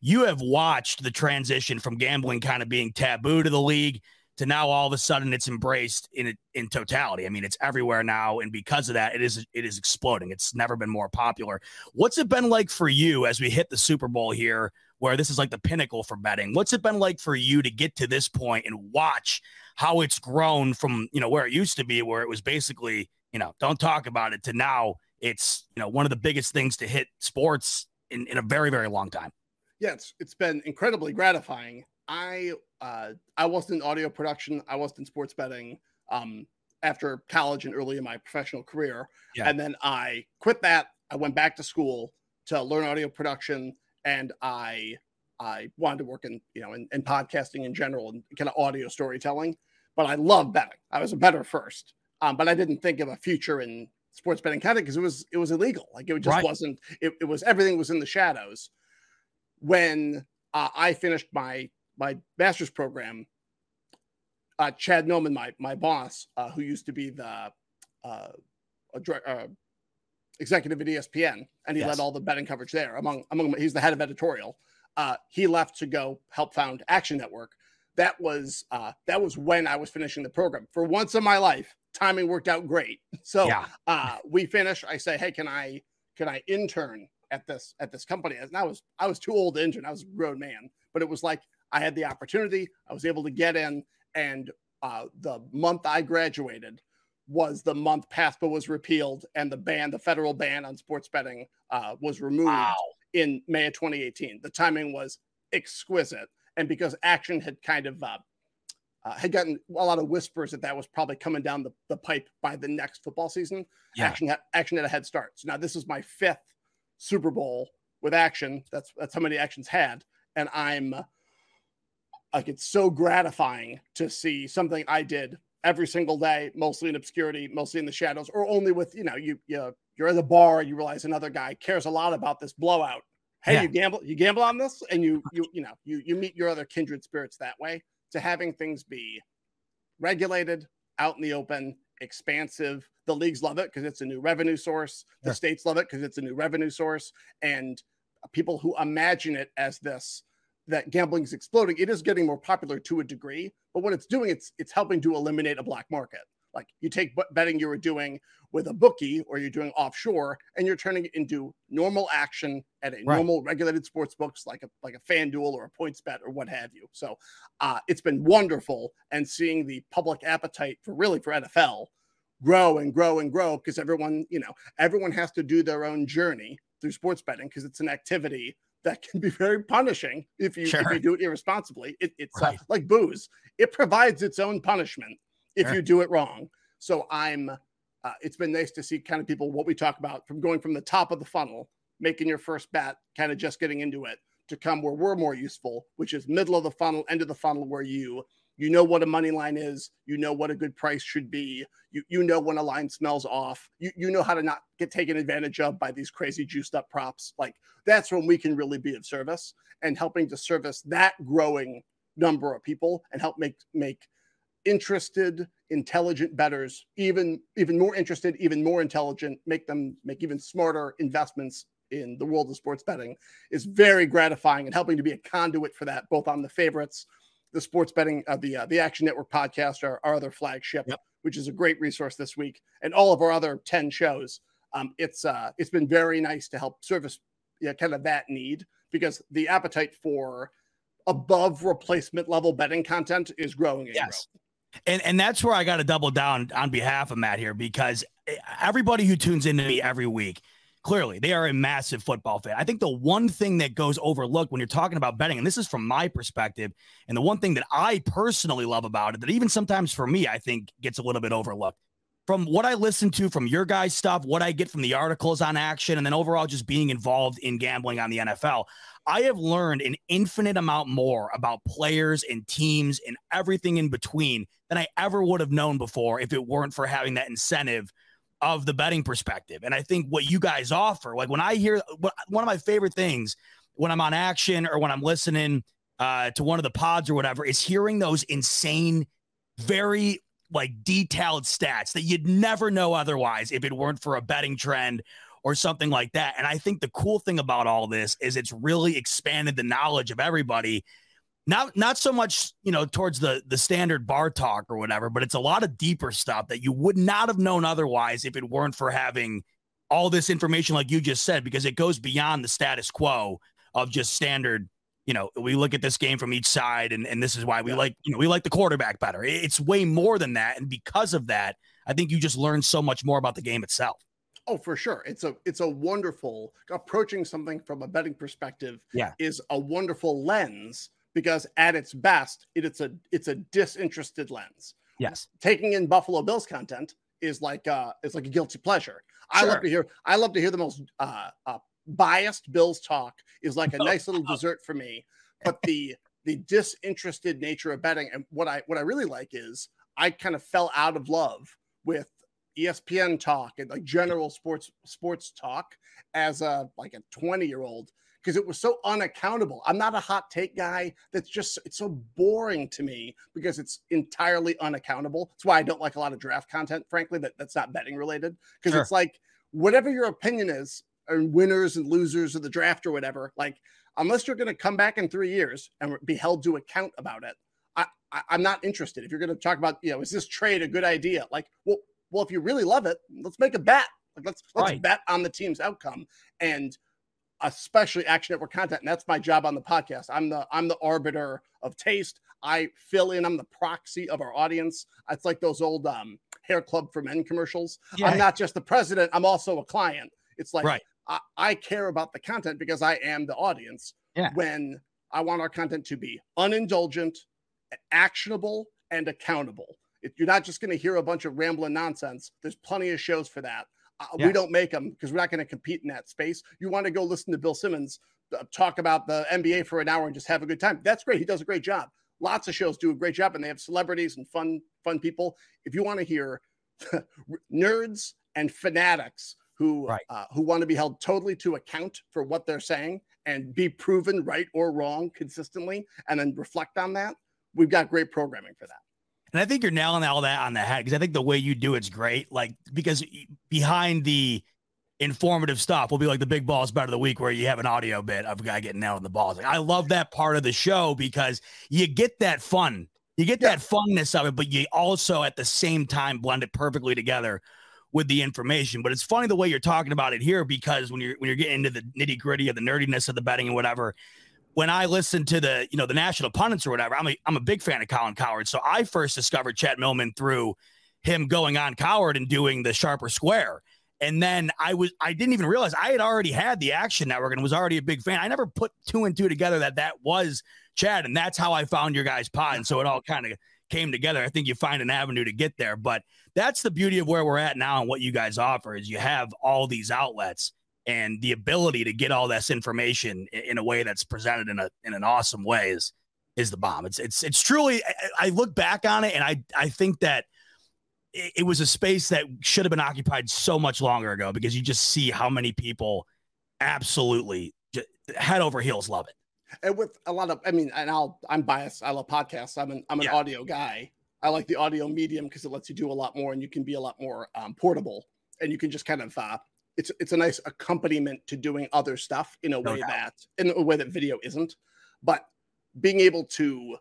You have watched the transition from gambling kind of being taboo to the league to now all of a sudden it's embraced in in totality. I mean, it's everywhere now, and because of that, it is it is exploding. It's never been more popular. What's it been like for you as we hit the Super Bowl here, where this is like the pinnacle for betting? What's it been like for you to get to this point and watch how it's grown from you know where it used to be, where it was basically you know don't talk about it, to now it's you know one of the biggest things to hit sports in, in a very very long time. Yeah, it's it's been incredibly gratifying. I uh, I wasn't in audio production. I wasn't in sports betting. um, after college and early in my professional career. Yeah. And then I quit that. I went back to school to learn audio production and I I wanted to work in, you know, in, in podcasting in general and kind of audio storytelling. But I love betting. I was a bettor first. Um, but I didn't think of a future in sports betting kind of because it was it was illegal. Like it just Right. wasn't, it, it was everything was in the shadows. When uh, I finished my my master's program, uh, Chad Millman, my my boss, uh, who used to be the uh, uh, executive at ESPN, and he Yes. led all the betting coverage there. Among among he's the head of editorial. Uh, he left to go help found Action Network. That was uh, that was when I was finishing the program. For once in my life, timing worked out great. So Yeah. uh, we finish. I say, hey, can I can I intern at this at this company? And I was I was too old to intern. I was a grown man, but it was like I had the opportunity. I was able to get in, and uh, the month I graduated was the month PASPA was repealed and the ban, the federal ban on sports betting, uh, was removed in May of 2018. The timing was exquisite, and because Action had kind of uh, uh, had gotten a lot of whispers that that was probably coming down the, the pipe by the next football season. Yeah. Action had Action had a head start. So now this is my fifth Super Bowl with Action. That's that's how many Actions had, and I'm like it's so gratifying to see something I did every single day, mostly in obscurity, mostly in the shadows, or only with you know you you you're at the bar, you realize another guy cares a lot about this blowout. Hey, Yeah. you gamble, you gamble on this, and you you you know you you meet your other kindred spirits that way. To having things be regulated, out in the open, expansive. The leagues love it because it's a new revenue source. The Yeah. states love it because it's a new revenue source, and people who imagine it as this that gambling is exploding, it is getting more popular to a degree. But what it's doing, it's it's helping to eliminate a black market. Like you take bet- betting you were doing with a bookie or you're doing offshore, and you're turning it into normal action at a Right. normal regulated sports books like a like a FanDuel or a PointsBet or what have you. So uh, it's been wonderful, and seeing the public appetite for really for NFL grow and grow and grow because everyone you know everyone has to do their own journey through sports betting because it's an activity that can be very punishing if you if you do it irresponsibly. It, it's uh, Right. like booze; it provides its own punishment if Sure. you do it wrong. So I'm. Uh, it's been nice to see kind of people what we talk about from going from the top of the funnel, making your first bet, kind of just getting into it, to come where we're more useful, which is middle of the funnel, end of the funnel, where you you know what a money line is, you know what a good price should be, you you know when a line smells off, you you know how to not get taken advantage of by these crazy juiced up props. Like that's when we can really be of service and helping to service that growing number of people and help make make interested intelligent bettors even even more interested even more intelligent make them make even smarter investments in the world of sports betting is very gratifying and helping to be a conduit for that both on the favorites the sports betting uh, the uh, the action network podcast our, our other flagship Yep. which is a great resource this week and all of our other 10 shows um, it's uh it's been very nice to help service yeah kind of that need because the appetite for above replacement level betting content is growing and Yes. And and that's where I got to double down on behalf of Matt here because eh, everybody who tunes into me every week, clearly they are a massive football fan. I think the one thing that goes overlooked when you're talking about betting, and this is from my perspective, and the one thing that I personally love about it, that even sometimes for me, I think gets a little bit overlooked. From what I listen to from your guys' stuff, what I get from the articles on action, and then overall just being involved in gambling on the NFL, I have learned an infinite amount more about players and teams and everything in between than I ever would have known before if it weren't for having that incentive of the betting perspective. And I think what you guys offer, like when I hear one of my favorite things when I'm on action or when I'm listening uh, to one of the pods or whatever, is hearing those insane, very like detailed stats that you'd never know otherwise if it weren't for a betting trend or something like that. And I think the cool thing about all this is it's really expanded the knowledge of everybody. Not not so much, you know, towards the the standard bar talk or whatever, but it's a lot of deeper stuff that you would not have known otherwise if it weren't for having all this information like you just said because it goes beyond the status quo of just standard you know we look at this game from each side and, and this is why we Yeah. like you know we like the quarterback better it's way more than that and because of that i think you just learn so much more about the game itself Oh, for sure. It's a it's a wonderful approaching something from a betting perspective. Yeah. is a wonderful lens because at its best, it, it's a it's a disinterested lens. Yes. taking in Buffalo Bills content is like uh is like a guilty pleasure. I love to hear I love to hear the most uh, uh biased Bills talk is like a Oh, nice little dessert for me. But the the disinterested nature of betting and what I what I really like is I kind of fell out of love with ESPN talk and like general sports sports talk as a like a 20 year old because it was so unaccountable. I'm not a hot take guy. That's just it's so boring to me because it's entirely unaccountable. That's why I don't like a lot of draft content, frankly, that, that's not betting related. Because Sure. it's like whatever your opinion is, or winners and losers of the draft or whatever, like unless you're going to come back in three years and be held to account about it, I, I I'm not interested. If you're going to talk about, you know, is this trade a good idea? Like, well, well, if you really love it, let's make a bet. Like, let's let's Right. bet on the team's outcome. And especially action network content and that's my job on the podcast. I'm the i'm the arbiter of taste. I fill in i'm the proxy of our audience. It's like those old um hair club for men commercials. Yeah. i'm not just the president i'm also a client. It's like Right. I, I care about the content because i am the audience Yeah. when i want our content to be unindulgent actionable and accountable. If you're not just going to hear a bunch of rambling nonsense. There's plenty of shows for that uh, Yeah. We don't make them because we're not going to compete in that space. You want to go listen to Bill Simmons uh, talk about the NBA for an hour and just have a good time. That's great. He does a great job. Lots of shows do a great job, and they have celebrities and fun, fun people. If you want to hear nerds and fanatics who Right. uh, who want to be held totally to account for what they're saying and be proven right or wrong consistently, and then reflect on that, we've got great programming for that. And I think you're nailing all that on the head because I think the way you do it's great. Like because behind the informative stuff will be like the big balls bet of the week where you have an audio bit of a guy getting nailed in the balls. Like I love that part of the show because you get that fun. You get that funness of it, but you also at the same time blend it perfectly together with the information. But it's funny the way you're talking about it here because when you're when you're getting into the nitty gritty of the nerdiness of the betting and whatever, when I listen to the you know the national pundits or whatever, I'm a I'm a big fan of Colin Cowherd. So I first discovered Chad Millman through him going on Cowherd and doing the Sharp or Square. And then I was I didn't even realize I had already had the Action Network and was already a big fan. I never put two and two together that that was Chad, and that's how I found your guys' pod. And so it all kind of came together. I think you find an avenue to get there, but that's the beauty of where we're at now and what you guys offer is you have all these outlets and the ability to get all this information in a way that's presented in a in an awesome way is is the bomb. It's it's it's truly. I, I look back on it and I I think that it, it was a space that should have been occupied so much longer ago because you just see how many people absolutely head over heels love it. and with a lot of i mean and i'll i'm biased i love podcasts i'm an i'm an Yeah. audio guy i like the audio medium because it lets you do a lot more and you can be a lot more um, portable and you can just kind of uh it's it's a nice accompaniment to doing other stuff in a No way doubt. that in a way that video isn't but being able to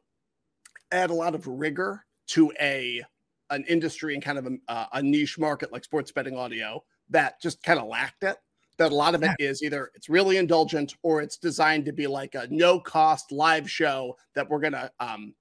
add a lot of rigor to a an industry and kind of a, a niche market like sports betting audio that just kind of lacked it that a lot of it is either it's really indulgent or it's designed to be like a no cost live show that we're gonna um,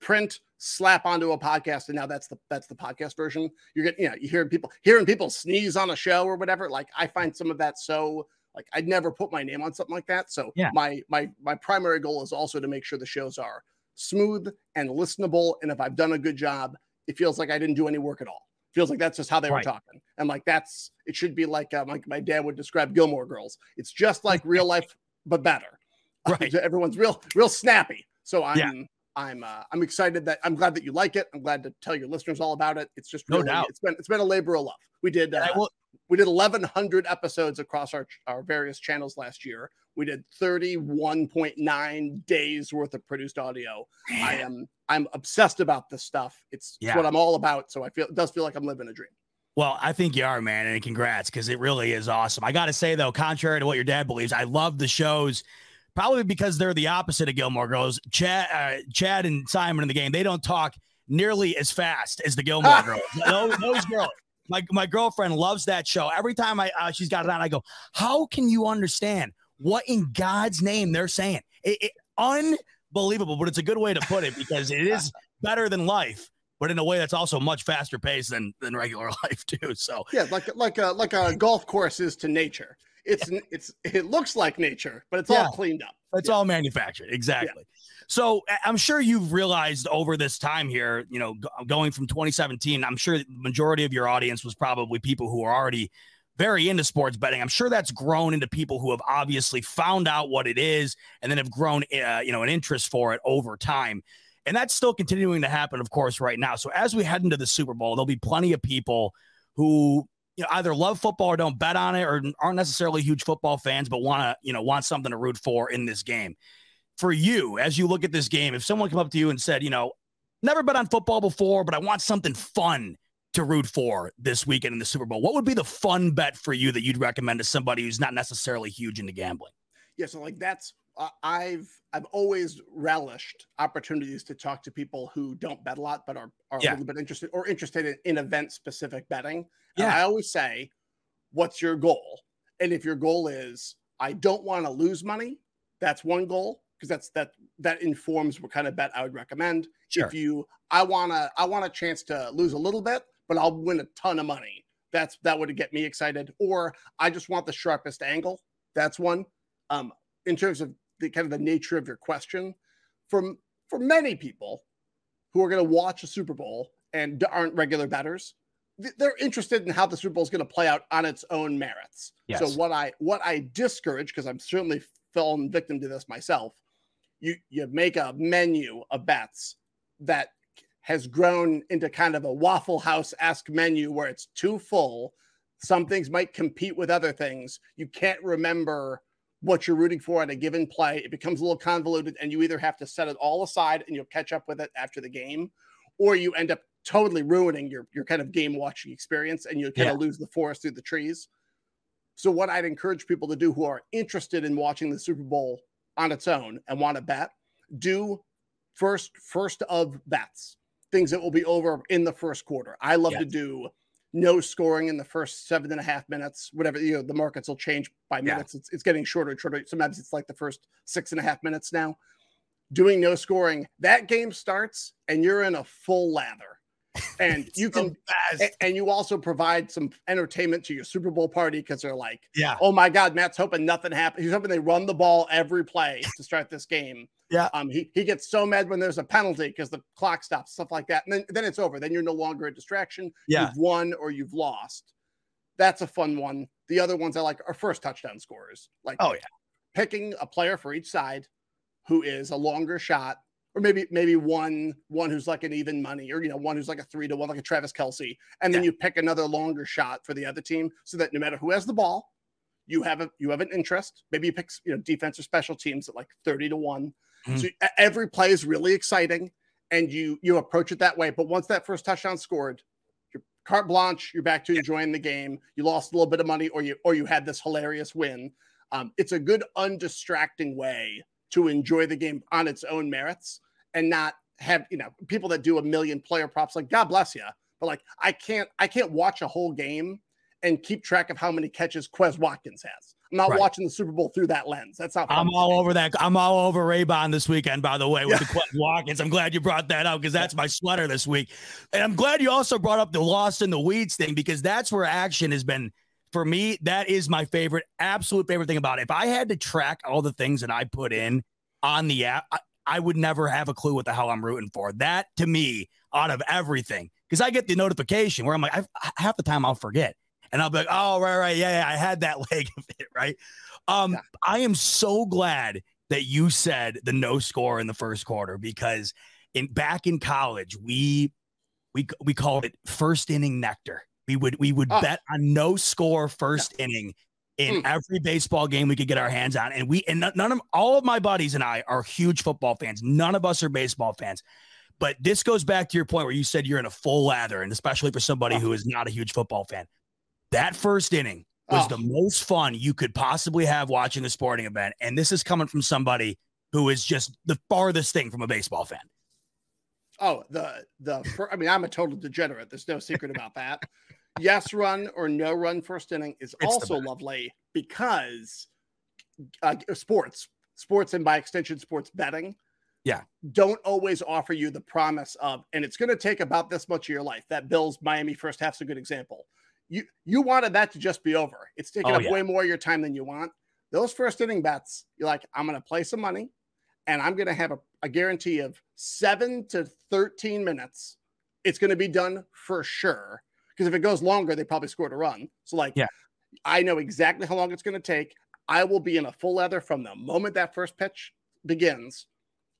print slap onto a podcast and now that's the that's the podcast version you're getting you know you hearing people hearing people sneeze on a show or whatever like i find some of that so like i'd never put my name on something like that so Yeah. my my my primary goal is also to make sure the shows are smooth and listenable and if i've done a good job it feels like i didn't do any work at all It feels like that's just how they Right. were talking and like that's it should be like uh, like my dad would describe gilmore girls it's just like real life but better Right. everyone's real real snappy so i'm Yeah. I'm uh, i'm excited that i'm glad that you like it. I'm glad to tell your listeners all about it. It's just No really doubt. it's been it's been a labor of love. We did uh, will, we did 1100 episodes across our our various channels last year. We did 31.9 days worth of produced audio. I am i'm obsessed about this stuff. It's, it's what i'm all about so i feel it does feel like i'm living a dream. Well, I think you are, man, and congrats because it really is awesome. I got to say though, contrary to what your dad believes, I love the shows. Probably because they're the opposite of Gilmore Girls. Chad, uh, Chad, and Simon in the game, they don't talk nearly as fast as the Gilmore Girls. those, those girls. My, my girlfriend loves that show. Every time I uh, she's got it on, I go, "How can you understand what in God's name they're saying?" It, it, unbelievable, but it's a good way to put it because it is better than life, but in a way that's also much faster paced than than regular life too. So yeah like like a like a golf course is to nature it's it's it looks like nature but it's Yeah. all cleaned up It's yeah. all manufactured. Exactly. Yeah. So I'm sure you've realized over this time here, you know, going from 2017, I'm sure the majority of your audience was probably people who are already very into sports betting. I'm sure that's grown into people who have obviously found out what it is and then have grown, uh, you know, an interest for it over time. And that's still continuing to happen, of course, right now. So as we head into the Super Bowl, there'll be plenty of people who you know either love football or don't bet on it or aren't necessarily huge football fans but want to you know want something to root for in this game. For you as you look at this game if someone come up to you and said you know never bet on football before but i want something fun to root for this weekend in the super bowl what would be the fun bet for you that you'd recommend to somebody who's not necessarily huge into gambling? Yeah so like that's i've i've always relished opportunities to talk to people who don't bet a lot but are, are yeah. a little bit interested or interested in, in event specific betting yeah. I always say, what's your goal? And if your goal is, I don't want to lose money, that's one goal because that's that that informs what kind of bet I would recommend. Sure. If you, I wanna, I want a chance to lose a little bit, but I'll win a ton of money. That's that would get me excited. Or I just want the sharpest angle. That's one. Um, in terms of the kind of the nature of your question, from for many people who are going to watch a Super Bowl and aren't regular bettors, they're interested in how the Super Bowl is going to play out on its own merits. Yes. So what I what I discourage because I'm certainly fallen victim to this myself. You you make a menu of bets that has grown into kind of a Waffle House esque menu where it's too full. Some things might compete with other things. You can't remember what you're rooting for at a given play. It becomes a little convoluted, and you either have to set it all aside and you'll catch up with it after the game, or you end up totally ruining your your kind of game watching experience and you kind yeah. of lose the forest through the trees. So what I'd encourage people to do who are interested in watching the Super Bowl on its own and want to bet, do first first of bets, things that will be over in the first quarter. I love yes. to do no scoring in the first seven and a half minutes, whatever you know, the markets will change by minutes. Yeah. It's, it's getting shorter and shorter. Sometimes it's like the first six and a half minutes now. Doing no scoring, that game starts and you're in a full lather and you can so and you also provide some entertainment to your Super Bowl party because they're like, yeah, oh my God, Matt's hoping nothing happens. He's hoping they run the ball every play to start this game. Yeah. Um, he, he gets so mad when there's a penalty because the clock stops, stuff like that. And then, then it's over. Then you're no longer a distraction. Yeah. You've won or you've lost. That's a fun one. The other ones I like are first touchdown scorers. Like, oh, yeah. Picking a player for each side who is a longer shot or maybe maybe one one who's like an even money, or you know, one who's like a three to one, like a Travis Kelce, and then yeah. you pick another longer shot for the other team, so that no matter who has the ball, you have a you have an interest. Maybe you pick you know defense or special teams at like thirty to one. Mm-hmm. So every play is really exciting, and you you approach it that way. But once that first touchdown scored, you're carte blanche. You're back to enjoying the game. You lost a little bit of money, or you or you had this hilarious win. Um, it's a good undistracting way to enjoy the game on its own merits and not have you know people that do a million player props like god bless you but like i can't i can't watch a whole game and keep track of how many catches quez watkins has. I'm not right. watching the super bowl through that lens. That's not i'm all over that i'm all over raybon this weekend by the way with yeah. the quez watkins. I'm glad you brought that up because that's my sweater this week. And i'm glad you also brought up the lost in the weeds thing because that's where action has been for me that is my favorite absolute favorite thing about it. If i had to track all the things that i put in on the app I would never have a clue what the hell I'm rooting for. That to me, out of everything, because I get the notification where I'm like, I, half the time I'll forget, and I'll be like, oh right, right, yeah, yeah, I had that leg of it, right. Um, yeah. I am so glad that you said the no score in the first quarter because in back in college we we we called it first inning nectar. We would we would oh. bet on no score first yeah. inning in mm. every baseball game we could get our hands on. And we and none of all of my buddies and I are huge football fans. None of us are baseball fans. But this goes back to your point where you said you're in a full lather, and especially for somebody oh. who is not a huge football fan. That first inning was oh. the most fun you could possibly have watching a sporting event. And this is coming from somebody who is just the farthest thing from a baseball fan. Oh, the the I mean, I'm a total degenerate. There's no secret about that yes run or no run first inning is it's also lovely because uh, sports, sports, and by extension, sports betting. Yeah. Don't always offer you the promise of, and it's going to take about this much of your life. That Bills Miami first half's a good example. You you wanted that to just be over. It's taking oh, up yeah. way more of your time than you want. those first inning bets, you're like, I'm going to play some money and I'm going to have a, a guarantee of seven to 13 minutes. It's going to be done for sure. Because if it goes longer, they probably scored a run. So, like, Yeah. I know exactly how long it's going to take. I will be in a full leather from the moment that first pitch begins.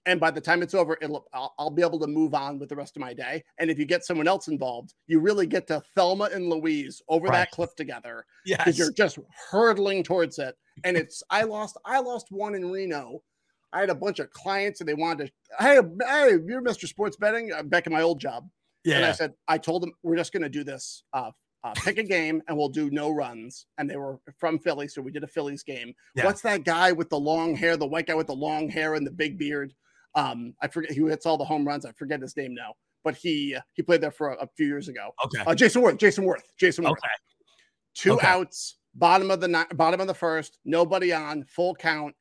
And by the time it's over, it'll I'll, I'll be able to move on with the rest of my day. And if you get someone else involved, you really get to Thelma and Louise over Right. that cliff together because Yes. you're just hurtling towards it. And it's I lost I lost one in Reno. I had a bunch of clients and they wanted to, hey, hey, you're Mr. Sports Betting uh, back in my old job. And I said, I told them we're just going to do this. Uh, uh, pick a game and we'll do no runs. And they were from Philly, so we did a Phillies game. Yeah. What's that guy with the long hair? The white guy with the long hair and the big beard. Um, I forget who hits all the home runs. I forget his name now, but he he played there for a, a few years ago. Okay. Uh, Jayson Werth. Jayson Werth. Jayson Werth. Okay. Two Okay. outs, bottom of the ni- bottom of the first, nobody on, full count.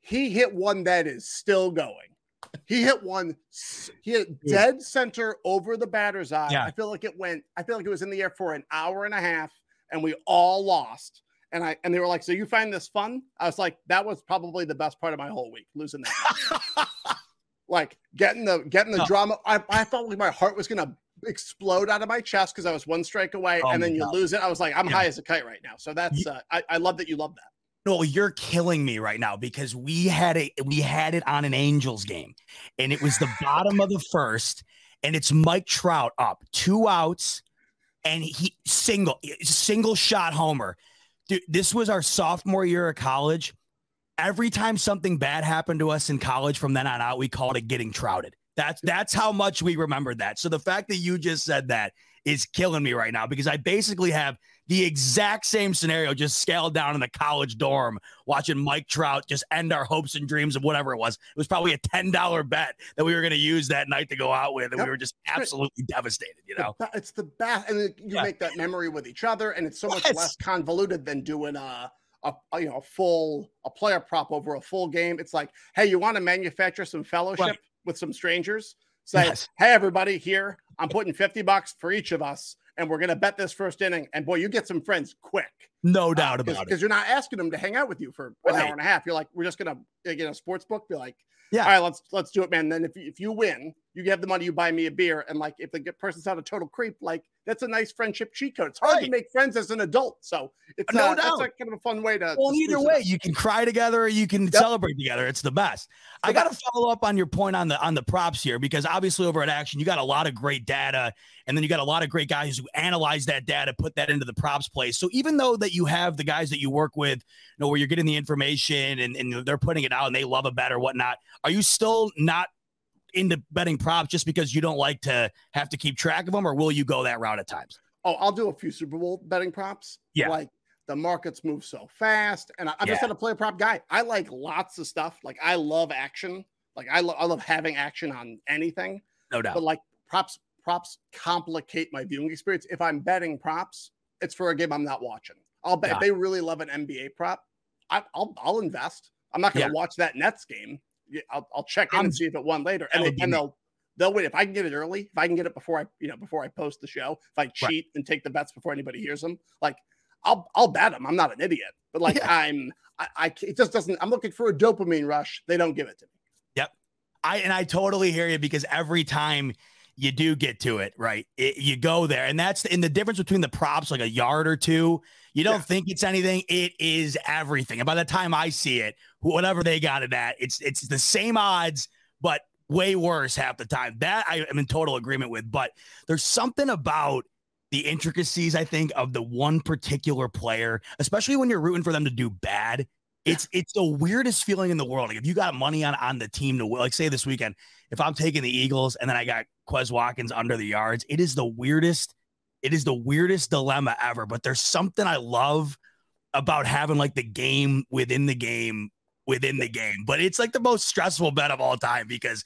He hit one that is still going. He hit one. He hit dead center over the batter's eye. Yeah. I feel like it went. I feel like it was in the air for an hour and a half, and we all lost. And I and they were like, "So you find this fun?" I was like, "That was probably the best part of my whole week, losing that." like getting the getting the No. drama. I, I felt like my heart was gonna explode out of my chest because I was one strike away, Oh and then you God. lose it. I was like, I'm Yeah. high as a kite right now. So that's uh, I, I love that you love that. No, you're killing me right now because we had a we had it on an Angels game, and it was the bottom of the first, and it's Mike Trout up two outs, and he single eh, single shot homer. Dude, this was our sophomore year of college. Every time something bad happened to us in college from then on out, we called it getting trouted. That's that's how much we remembered that. So the fact that you just said that is killing me right now because I basically have the exact same scenario just scaled down in the college dorm watching Mike Trout just end our hopes and dreams of whatever it was. It was probably a $10 bet that we were going to use that night to go out with. And Yep. we were just absolutely devastated, you know? It's the best, and you Yeah. make that memory with each other, and it's so much Yes. less convoluted than doing a, a, a, you know a full a player prop over a full game. It's like, hey, you want to manufacture some fellowship Right. With some strangers? Say, Yes. hey, everybody, here I'm putting fifty bucks for each of us, and we're gonna bet this first inning. And boy, you get some friends quick. No doubt about it. because you're not asking them to hang out with you for an hour and a half. You're like, we're just gonna in a sports book, be like, Yeah. all right, let's let's do it, man. Then if you, if you win, you have the money, you buy me a beer, and like if the person's not a total creep, like that's a nice friendship cheat code. It's hard to make friends as an adult, so it's No uh, that's doubt. a kind of a fun way to. Well, to either way, you can cry together or you can celebrate together. It's the best. I got to follow up on your point on the on the props here because obviously over at Action, you got a lot of great data, and then you got a lot of great guys who analyze that data, put that into the props place. So even though that you have the guys that you work with, you know, where you're getting the information and, and they're putting it out and they love a bet or whatnot, are you still not into betting props just because you don't like to have to keep track of them, or will you go that route at times? Oh, I'll do a few Super Bowl betting props. Yeah. Like the markets move so fast. And I, I'm just Yeah. not a player prop guy. I like lots of stuff. Like I love action. Like I, lo- I love having action on anything. No doubt. But like props, props complicate my viewing experience. If I'm betting props, it's for a game I'm not watching. I'll bet Got if they really love an NBA prop, I, I'll I'll invest. I'm not going to Yeah. watch that Nets game. I'll, I'll check in I'm- and see if it won later, and, they, and they'll they'll win if I can get it early. If I can get it before I you know before I post the show. If I cheat and take the bets before anybody hears them, like I'll I'll bet them. I'm not an idiot, but like Yeah. I'm I, I it just doesn't. I'm looking for a dopamine rush. They don't give it to me. Yep. I and I totally hear you because every time you do get to it, right? It, you go there, and that's in the difference between the props, like a yard or two. You don't Yeah. think it's anything; it is everything. And by the time I see it, whatever they got it at, it's it's the same odds, but way worse half the time. That I am in total agreement with. But there's something about the intricacies, I think, of the one particular player, especially when you're rooting for them to do bad. It's it's the weirdest feeling in the world. Like if you got money on on the team to win, like say this weekend, if I'm taking the Eagles and then I got Quez Watkins under the yards, it is the weirdest. It is the weirdest dilemma ever. But there's something I love about having like the game within the game within the game. But it's like the most stressful bet of all time because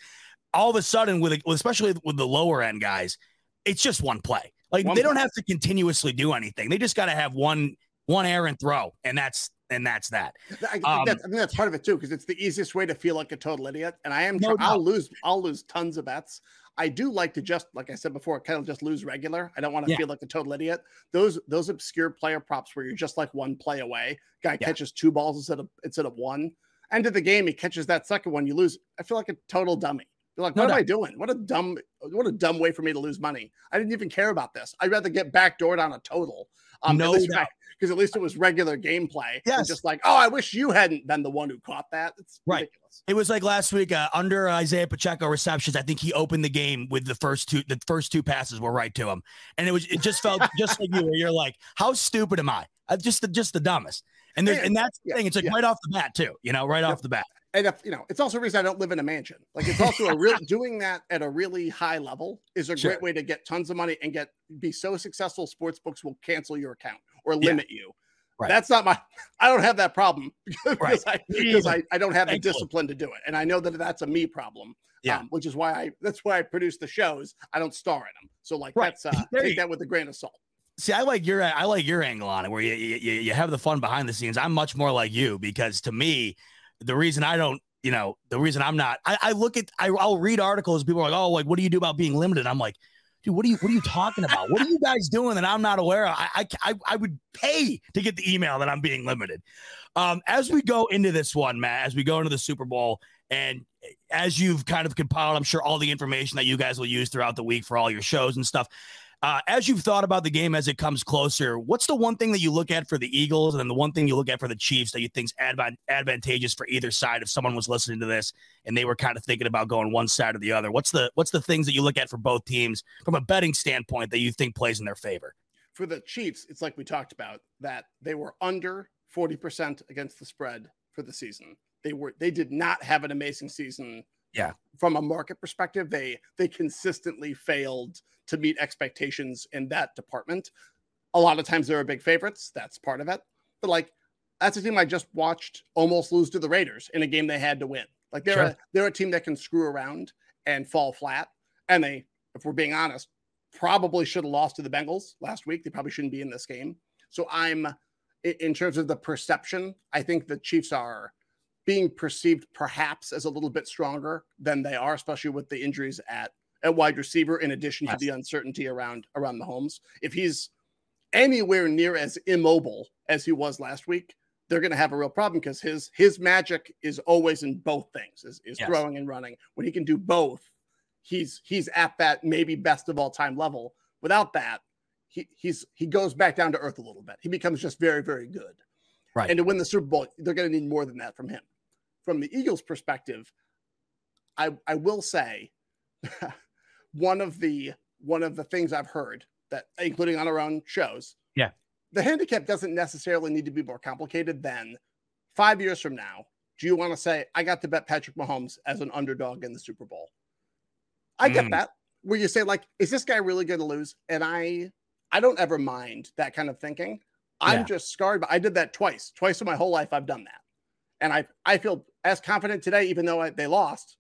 all of a sudden, with especially with the lower end guys, it's just one play. Like One they don't have to continuously do anything. They just got to have one one errant throw, and that's and that's that. I, think Um, that's, I think that's part of it too, because it's the easiest way to feel like a total idiot. And I am, No I'll lose, I'll lose tons of bets. I do like to just, like I said before, kind of just lose regular. I don't want to Yeah. feel like a total idiot. Those those obscure player props where you're just like one play away. Guy Yeah. catches two balls instead of instead of one. End of the game, he catches that second one, you lose. I feel like a total dummy. You're like, No what am. I doing? What a dumb, what a dumb way for me to lose money. I didn't even care about this. I'd rather get backdoored on a total. Um, No doubt. Because at least it was regular gameplay. and Yes. just like, oh, I wish you hadn't been the one who caught that. It's Right. ridiculous. It was like last week uh, under Isaiah Pacheco receptions. I think he opened the game with the first two. The first two passes were right to him, and it was it just felt just like you, where you're like, how stupid am I? I'm just the just the dumbest. And there's and that's the yeah, thing. It's like yeah. right off the bat too. You know, right off the bat. And if you know, it's also a reason I don't live in a mansion. Like it's also a real doing that at a really high level is a Sure. great way to get tons of money and get be so successful. Sports books will cancel your account or Yeah. limit you. Right. That's not my. I don't have that problem because, Right. I, because. I, I don't have the Thankfully. discipline to do it, and I know that that's a me problem. Yeah. um, which is why I that's why I produce the shows. I don't star in them, so like Right. that's uh, take you- that with a grain of salt. See, I like your I like your angle on it, where you, you you you have the fun behind the scenes. I'm much more like you because to me, the reason I don't, you know, the reason I'm not, I, I look at, I, I'll read articles. People are like, oh, like what do you do about being limited? I'm like, dude, what are you what are you talking about? what are you guys doing that I'm not aware of? I I I, I would pay to get the email that I'm being limited. Um, as we go into this one, Matt, as we go into the Super Bowl, and as you've kind of compiled, I'm sure all the information that you guys will use throughout the week for all your shows and stuff. Uh, as you've thought about the game as it comes closer, what's the one thing that you look at for the Eagles, and then the one thing you look at for the Chiefs that you think's advan- advantageous for either side? If someone was listening to this and they were kind of thinking about going one side or the other, what's the what's the things that you look at for both teams from a betting standpoint that you think plays in their favor? for the Chiefs, it's like we talked about that they were under 40% against the spread for the season. They were they did not have an amazing season. Yeah. From a market perspective, they they consistently failed to meet expectations in that department. A lot of times they were big favorites. That's part of it. But like that's a team I just watched almost lose to the Raiders in a game they had to win. Like they're Sure. a, they're a team that can screw around and fall flat. And they, if we're being honest, probably should have lost to the Bengals last week. They probably shouldn't be in this game. So I'm in terms of the perception, I think the Chiefs are being perceived perhaps as a little bit stronger than they are, especially with the injuries at at wide receiver, in addition Yes. to the uncertainty around around the homes. If he's anywhere near as immobile as he was last week, they're going to have a real problem because his his magic is always in both things, is, is Yes. throwing and running. When he can do both, he's he's at that maybe best of all time level. Without that, he he's he goes back down to earth a little bit. He becomes just very very good. Right. And to win the Super Bowl, they're going to need more than that from him. From the Eagles' perspective, I I will say one of the one of the things I've heard that including on our own shows. Yeah. The handicap doesn't necessarily need to be more complicated than 5 years from now. Do you want to say I got to bet Patrick Mahomes as an underdog in the Super Bowl? I get Mm. that. Where you say like is this guy really going to lose? And I I don't ever mind that kind of thinking. I'm Yeah. just scarred, but I did that twice. Twice in my whole life I've done that. And I I feel as confident today even though I, they lost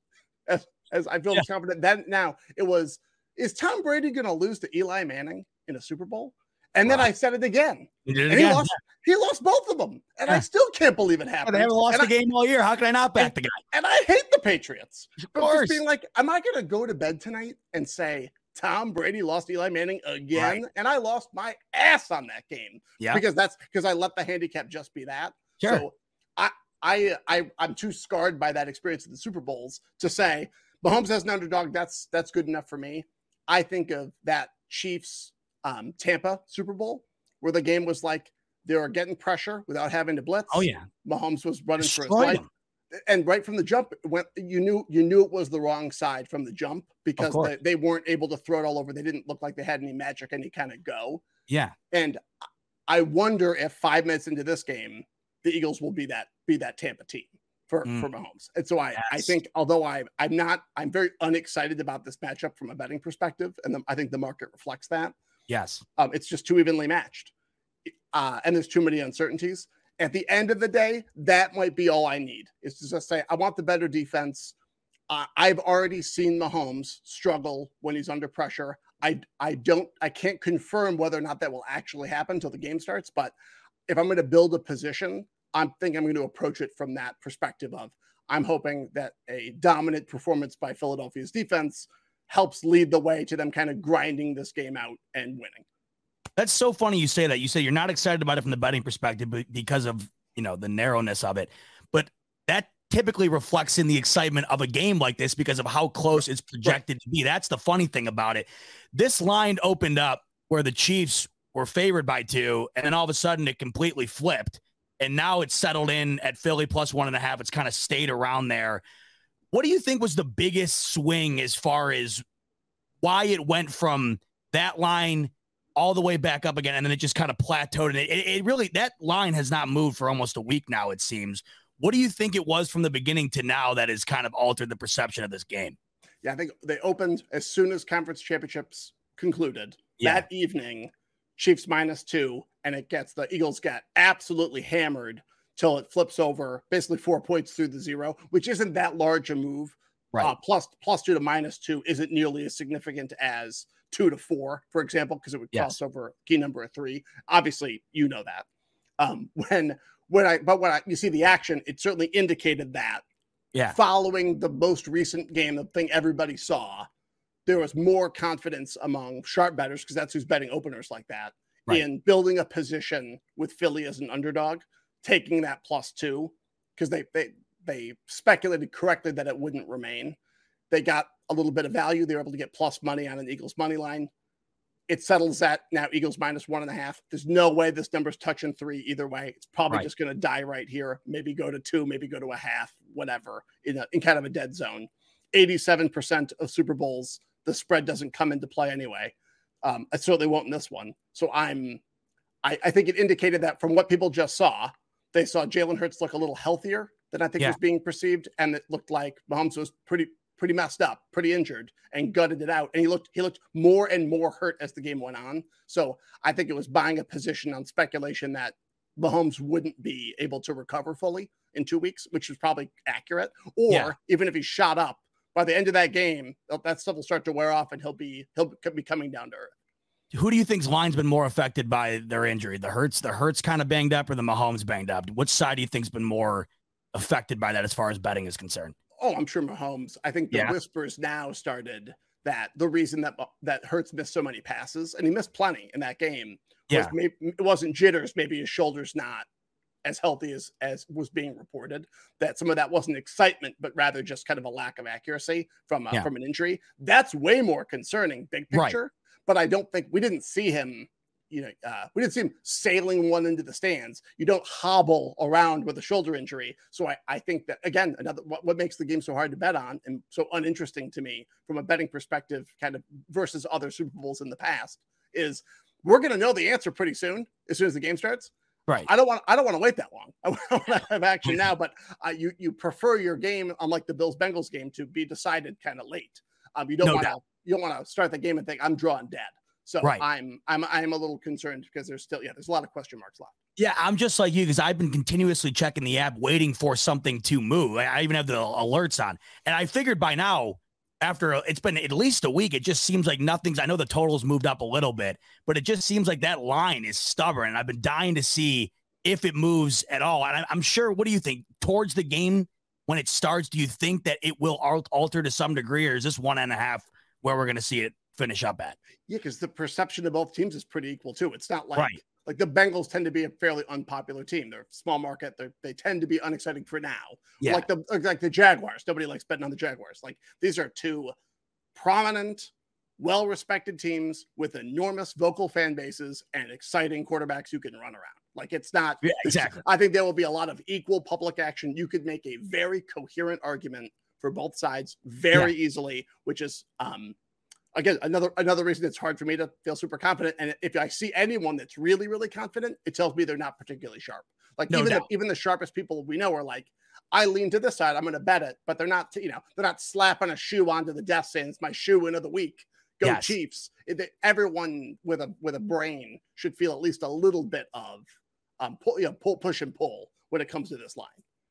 as as I feel Yeah. confident then now it was is Tom Brady going to lose to Eli Manning in a Super Bowl? And then I said it again. Did it And he lost he lost both of them. And I still can't believe it Yeah, happened. they haven't lost and the I, game all year. How can I not back the guy? and I hate the Patriots. Of But just course. being like, am I going to go to bed tonight and say Tom Brady lost Eli Manning again? And I lost my ass on that game Yeah. because that's because I let the handicap just be that. Sure. So I, I, I'm too scarred by that experience of the Super Bowls to say Mahomes as an underdog. That's that's good enough for me. I think of that Chiefs um, Tampa Super Bowl where the game was like they were getting pressure without having to blitz. Oh yeah. Mahomes was running for his life and right from the jump when you knew you knew it was the wrong side from the jump because they, they weren't able to throw it all over they didn't look like they had any magic any kind of go Yeah. and i wonder if five minutes into this game the eagles will be that be that tampa team for Mm. for mahomes and so i i think although i i'm not i'm very unexcited about this matchup from a betting perspective and the, i think the market reflects that Yes. um, it's just too evenly matched. Uh, and there's too many uncertainties. At the end of the day, that might be all I need is to just say, I want the better defense. Uh, I've already seen Mahomes struggle when he's under pressure. I, I don't, I can't confirm whether or not that will actually happen until the game starts. But if I'm going to build a position, I'm thinking I'm going to approach it from that perspective of I'm hoping that a dominant performance by Philadelphia's defense helps lead the way to them kind of grinding this game out and winning. That's so funny you say that. You say you're not excited about it from the betting perspective, but because of you know the narrowness of it. But that typically reflects in the excitement of a game like this because of how close it's projected to be. That's the funny thing about it. This line opened up where the Chiefs were favored by two, and then all of a sudden it completely flipped. And now it's settled in at Philly plus one and a half. It's kind of stayed around there. What do you think was the biggest swing as far as why it went from that line all the way back up again and then it just kind of plateaued? And it, it really, that line has not moved for almost a week now, it seems. What do you think it was from the beginning to now that has kind of altered the perception of this game? Yeah, I think they opened as soon as conference championships concluded yeah. that evening. Chiefs minus two, and it gets the Eagles get absolutely hammered till it flips over, basically four points through the zero, which isn't that large a move. Right. Uh, plus, plus two to minus two isn't nearly as significant as two to four, for example, because it would yes. cross over key number of three. Obviously, you know that. Um, when when I but when I, you see the action, it certainly indicated that. Yeah. Following the most recent game, the thing everybody saw, there was more confidence among sharp bettors because that's who's betting openers like that right. in building a position with Philly as an underdog, taking that plus two because they they they speculated correctly that it wouldn't remain. They got a little bit of value. They were able to get plus money on an Eagles money line it settles at now Eagles minus one and a half. There's no way this number's touching three either way. It's probably right. just going to die right here. Maybe go to two, maybe go to a half, whatever, in, a, in kind of a dead zone. 87% of Super Bowls, the spread doesn't come into play anyway. Um, I certainly won't in this one. So I'm, I, I think it indicated that from what people just saw, they saw Jalen Hurts look a little healthier than I think yeah. was being perceived, and it looked like Mahomes was pretty pretty messed up, pretty injured, and gutted it out. And he looked he looked more and more hurt as the game went on. So I think it was buying a position on speculation that Mahomes wouldn't be able to recover fully in two weeks, which is probably accurate. Or yeah. even if he shot up by the end of that game, that stuff will start to wear off, and he'll be he'll be coming down to earth. Who do you think's line's been more affected by their injury? The Hurts, the Hurts kind of banged up, or the Mahomes banged up? Which side do you think's been more affected by that as far as betting is concerned? oh, I'm sure Mahomes. I think the yeah. whispers now started that the reason that that Hurts missed so many passes and he missed plenty in that game yeah. was maybe it wasn't jitters, maybe his shoulders not as healthy as as was being reported. That some of that wasn't excitement, but rather just kind of a lack of accuracy from a, yeah. from an injury. That's way more concerning, big picture. Right. But I don't think we didn't see him you know, uh, we didn't see him sailing one into the stands. You don't hobble around with a shoulder injury. So I, I think that again, another what, what makes the game so hard to bet on and so uninteresting to me from a betting perspective, kind of versus other Super Bowls in the past, is we're going to know the answer pretty soon as soon as the game starts. Right. I don't want. I don't want to wait that long. I want to have action now. But uh, you you prefer your game, unlike the Bills Bengals game, to be decided kind of late. Um, you don't no want to. You don't want to start the game and think I'm drawing dead. So right. I'm I'm I'm a little concerned because there's still yeah there's a lot of question marks left. Yeah, I'm just like you because I've been continuously checking the app, waiting for something to move. I even have the alerts on, and I figured by now, after it's been at least a week, it just seems like nothing's. I know the totals moved up a little bit, but it just seems like that line is stubborn. I've been dying to see if it moves at all. And I'm sure. What do you think towards the game when it starts? Do you think that it will alter to some degree, or is this one and a half where we're going to see it finish up at. Yeah, because the perception of both teams is pretty equal too. It's not like right. Like the Bengals tend to be a fairly unpopular team. They're small market. They they tend to be unexciting for now. Yeah. Like the like the Jaguars. Nobody likes betting on the Jaguars. Like these are two prominent, well-respected teams with enormous vocal fan bases and exciting quarterbacks who can run around. Like it's not yeah, exactly. I think there will be a lot of equal public action. You could make a very coherent argument for both sides very yeah. easily, which is um again another another reason it's hard for me to feel super confident and if i see anyone that's really really confident it tells me they're not particularly sharp. Like no even the, even the sharpest people we know are like i lean to this side i'm going to bet it but they're not you know they're not slapping a shoe onto the desk saying it's my shoe in of the week. Go yes. chiefs. It, everyone with a with a brain should feel at least a little bit of um pull, you know, pull push and pull when it comes to this line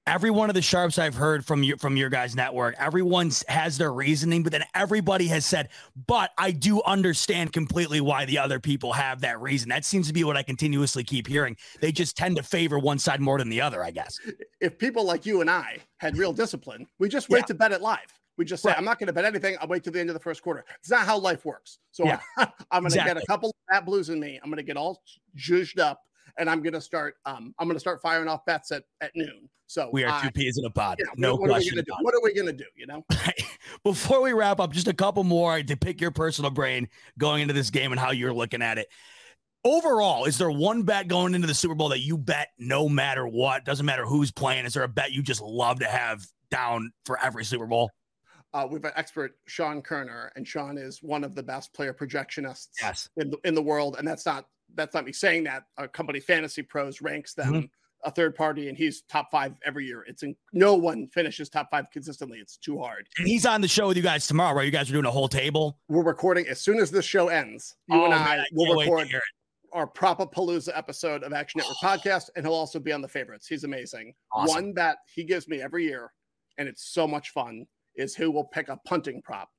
every one of the sharps I've heard from your from your guys' network, everyone has their reasoning, but then everybody has said, "But I do understand completely why the other people have that reason." That seems to be what I continuously keep hearing. They just tend to favor one side more than the other, I guess. If people like you and I had real discipline, we just wait yeah. to bet it live. We just say, Right. I'm not going to bet anything. I'll wait till the end of the first quarter. It's not how life works. So Yeah. I'm going to get a couple at blues in me. I'm going to get all zhuzhed up and I'm going to start, um, I'm to start firing off bets at, at noon. So We are I- two peas in a pod. you know, no what, what question Are we gonna do? What are we going to do? You know, Before we wrap up, just a couple more to pick your personal brain going into this game and how you're looking at it. Overall, is there one bet going into the Super Bowl that you bet no matter what? Doesn't matter who's playing. Is there a bet you just love to have down for every Super Bowl? uh, we've got expert Sean Koerner, and Sean is one of the best player projectionists Yes. in the in the world. And that's not that's not me saying that. A company Fantasy Pros ranks them Mhm. a third party, and he's top five every year. It's in, no one finishes top five consistently. It's too hard. And he's on the show with you guys tomorrow, right? You guys are doing a whole table. We're recording as soon as this show ends. You and Oh, I man, will can't wait to record our Propapalooza episode of Action Network podcast, and he'll also be on the favorites. He's amazing. Awesome. One that he gives me every year, and it's so much fun, is who will pick a punting prop.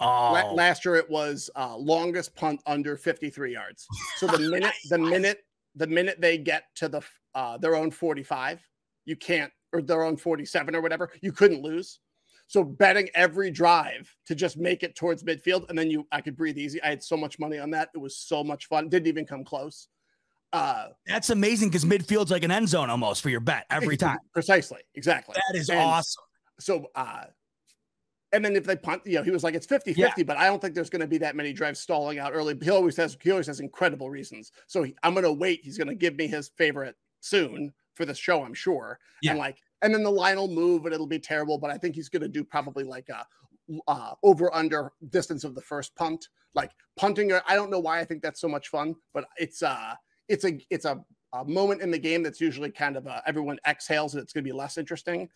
Oh, last year it was uh, longest punt under 53 yards. So the minute the minute the minute they get to the uh, their own 45, you can't or their own 47 or whatever, you couldn't lose. So betting every drive to just make it towards midfield, and then you I could breathe easy. I had so much money on that. It was so much fun. Didn't even come close. Uh, that's amazing because midfield's like an end zone almost for your bet every time. Precisely, exactly. That is And awesome. So, uh, and then if they punt, you know, he was like, it's 50 Yeah. 50, but I don't think there's going to be that many drives stalling out early. He always has, he always has incredible reasons. So he, I'm going to wait. He's going to give me his favorite soon for the show, I'm sure. Yeah. And like, and then the line will move and it'll be terrible, but I think he's going to do probably like a, uh, over under distance of the first punt, like punting. I don't know why I think that's so much fun, but it's uh it's a it's a, a moment in the game that's usually kind of uh, everyone exhales and it's going to be less interesting.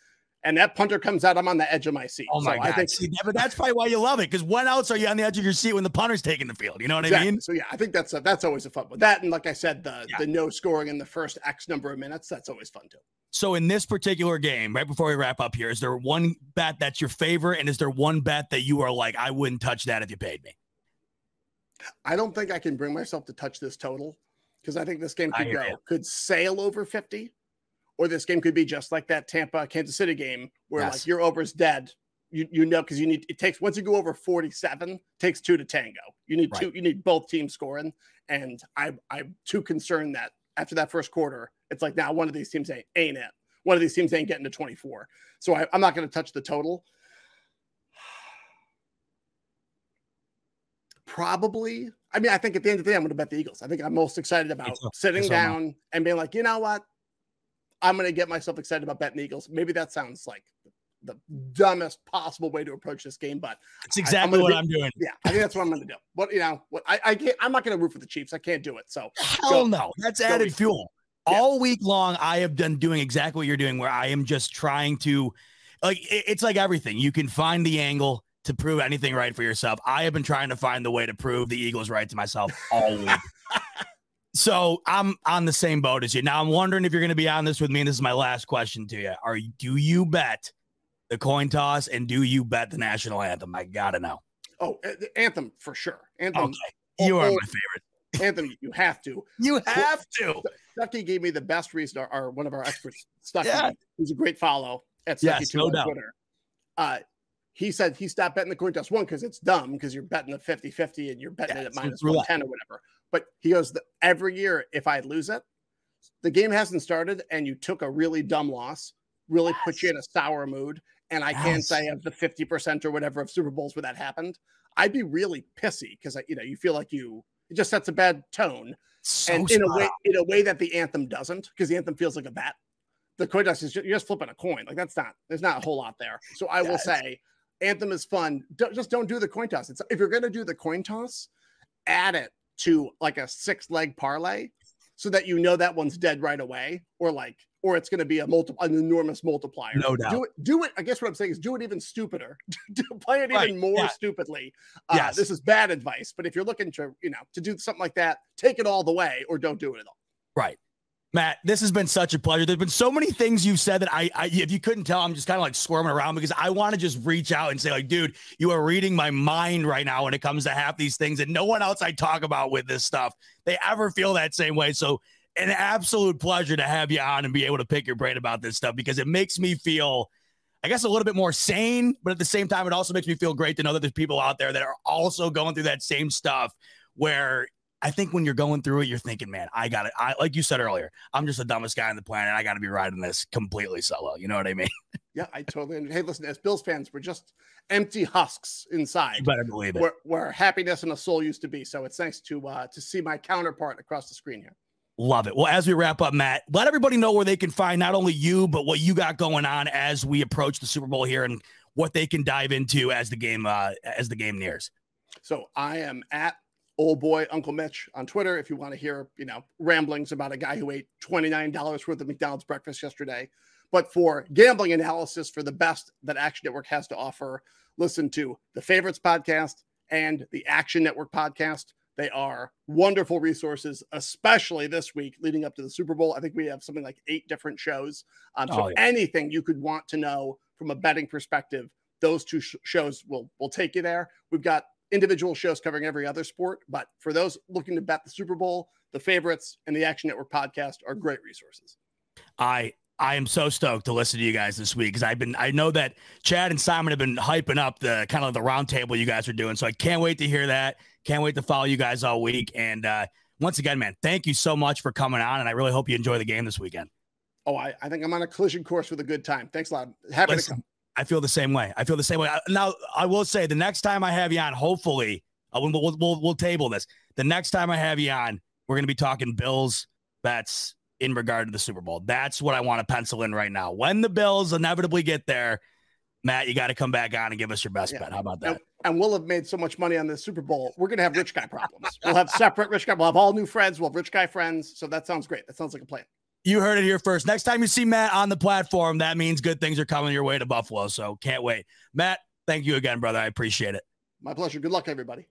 And that punter comes out, I'm on the edge of my seat. Oh my So god! I think See, but that's probably why you love it. Because when else are you on the edge of your seat when the punter's taking the field? You know what I exactly. mean? So yeah, I think that's a, that's always a fun one. That and like I said, the Yeah. the no scoring in the first X number of minutes, that's always fun too. So in this particular game, right before we wrap up here, is there one bet that's your favorite, and is there one bet that you are like, I wouldn't touch that if you paid me? I don't think I can bring myself to touch this total because I think this game could go could sail over 50, or this game could be just like that Tampa Kansas City game where Yes. like your over is dead. You you know because you need it takes once you go over 47, takes two to tango. You need two, you need both teams scoring. And I I'm too concerned that after that first quarter, it's like now one of these teams ain't, ain't it. One of these teams ain't getting to 24. So I, I'm not going to touch the total. Probably. I mean, I think at the end of the day, I'm going to bet the Eagles. I think I'm most excited about sitting down and being like, you know what? I'm going to get myself excited about betting the Eagles. Maybe that sounds like the dumbest possible way to approach this game, but It's I- I'm exactly what do- I'm doing. yeah, I think that's what I'm going to do. But you know, what I, I can't. I'm not going to root for the Chiefs. I can't do it. So Hell go- no. That's added fuel. Yeah. All week long, I have done doing exactly what you're doing, where I am just trying to, like, it- it's like everything. You can find the angle to prove anything right for yourself. I have been trying to find the way to prove the Eagles right to myself all week. so I'm on the same boat as you. Now I'm wondering if you're going to be on this with me. And this is my last question to you. Are do you bet the coin toss and do you bet the national anthem? I gotta know. Oh, the anthem for sure. Anthem. Okay, you are oh, my favorite. Anthem. You have to. You have to. Stuckey gave me the best reason, or, or one of our experts, Stuckey, Yeah. who's a great follow at Stuckey Yes, no on doubt. Twitter. Uh, he said he stopped betting the coin toss one because it's dumb because you're betting the 50 50 and you're betting Yeah, it at minus. 110 or whatever. But he goes, every year, if I lose it, the game hasn't started and you took a really dumb loss, really put you in a sour mood. And I can't say of the 50% or whatever of Super Bowls where that happened, I'd be really pissy because, you know, you feel like you, it just sets a bad tone. So and in a way in a way that the anthem doesn't because the anthem feels like a bet the coin toss is just, you're just flipping a coin like that's not there's not a whole lot there. So i will say anthem is fun. Don't, just don't do the coin toss. It's if you're going to do the coin toss add it to like a six leg parlay so that you know that one's dead right away or like or it's going to be a multiple an enormous multiplier No doubt. do it do it i guess what i'm saying is do it even stupider Do- play it Right, even more yeah. stupidly uh, Yes. this is bad advice but if you're looking to you know to do something like that take it all the way or don't do it at all Right. Matt, this has been such a pleasure. There's been so many things you've said that I, I if you couldn't tell, I'm just kind of like squirming around because I want to just reach out and say, like, dude, you are reading my mind right now when it comes to half these things, and no one else I talk about with this stuff they ever feel that same way. So, an absolute pleasure to have you on and be able to pick your brain about this stuff because it makes me feel I guess a little bit more sane, but at the same time, it also makes me feel great to know that there's people out there that are also going through that same stuff where I think when you're going through it, you're thinking, man, I got it. I like you said earlier, I'm just the dumbest guy on the planet. I got to be riding this completely solo. You know what I mean? Yeah, I totally. Hey, listen, as Bills fans, we're just empty husks inside. You better believe it. Where, where happiness and a soul used to be. So it's nice to uh, to see my counterpart across the screen here. Love it. Well, as we wrap up, Matt, let everybody know where they can find not only you, but what you got going on as we approach the Super Bowl here and what they can dive into as the game uh, as the game nears. So I am at old boy Uncle Mitch on Twitter. If you want to hear, you know, ramblings about a guy who ate $29 worth of McDonald's breakfast yesterday. But for gambling analysis for the best that Action Network has to offer, listen to the Favorites podcast and the Action Network podcast. They are wonderful resources, especially this week leading up to the Super Bowl. I think we have something like eight different shows. Um, so Oh, yeah. anything you could want to know from a betting perspective, those two sh- shows will will take you there. We've got individual shows covering every other sport, but for those looking to bet the Super Bowl, the favorites and the Action Network podcast are great resources. I I am so stoked to listen to you guys this week because I've been I know that Chad and Simon have been hyping up the kind of the roundtable you guys are doing. So I can't wait to hear that. Can't wait to follow you guys all week. And uh once again, man, thank you so much for coming on. And I really hope you enjoy the game this weekend. Oh, I, I think I'm on a collision course with a good time. Thanks a lot. Happy to come. I feel the same way. I feel the same way. I- Now, I will say the next time I have you on, hopefully, uh, we'll, we'll, we'll, we'll table this. The next time I have you on, we're going to be talking Bills bets in regard to the Super Bowl. That's what I want to pencil in right now. When the Bills inevitably get there, Matt, you got to come back on and give us your best Yeah. bet. How about that? and we'll have made so much money on the Super Bowl. We're going to have rich guy problems. We'll have separate rich guy. We'll have all new friends. We'll have rich guy friends. So that sounds great. That sounds like a plan. You heard it here first. Next time you see Matt on the platform, that means good things are coming your way to Buffalo. So can't wait. Matt, thank you again, brother. I appreciate it. My pleasure. Good luck, everybody.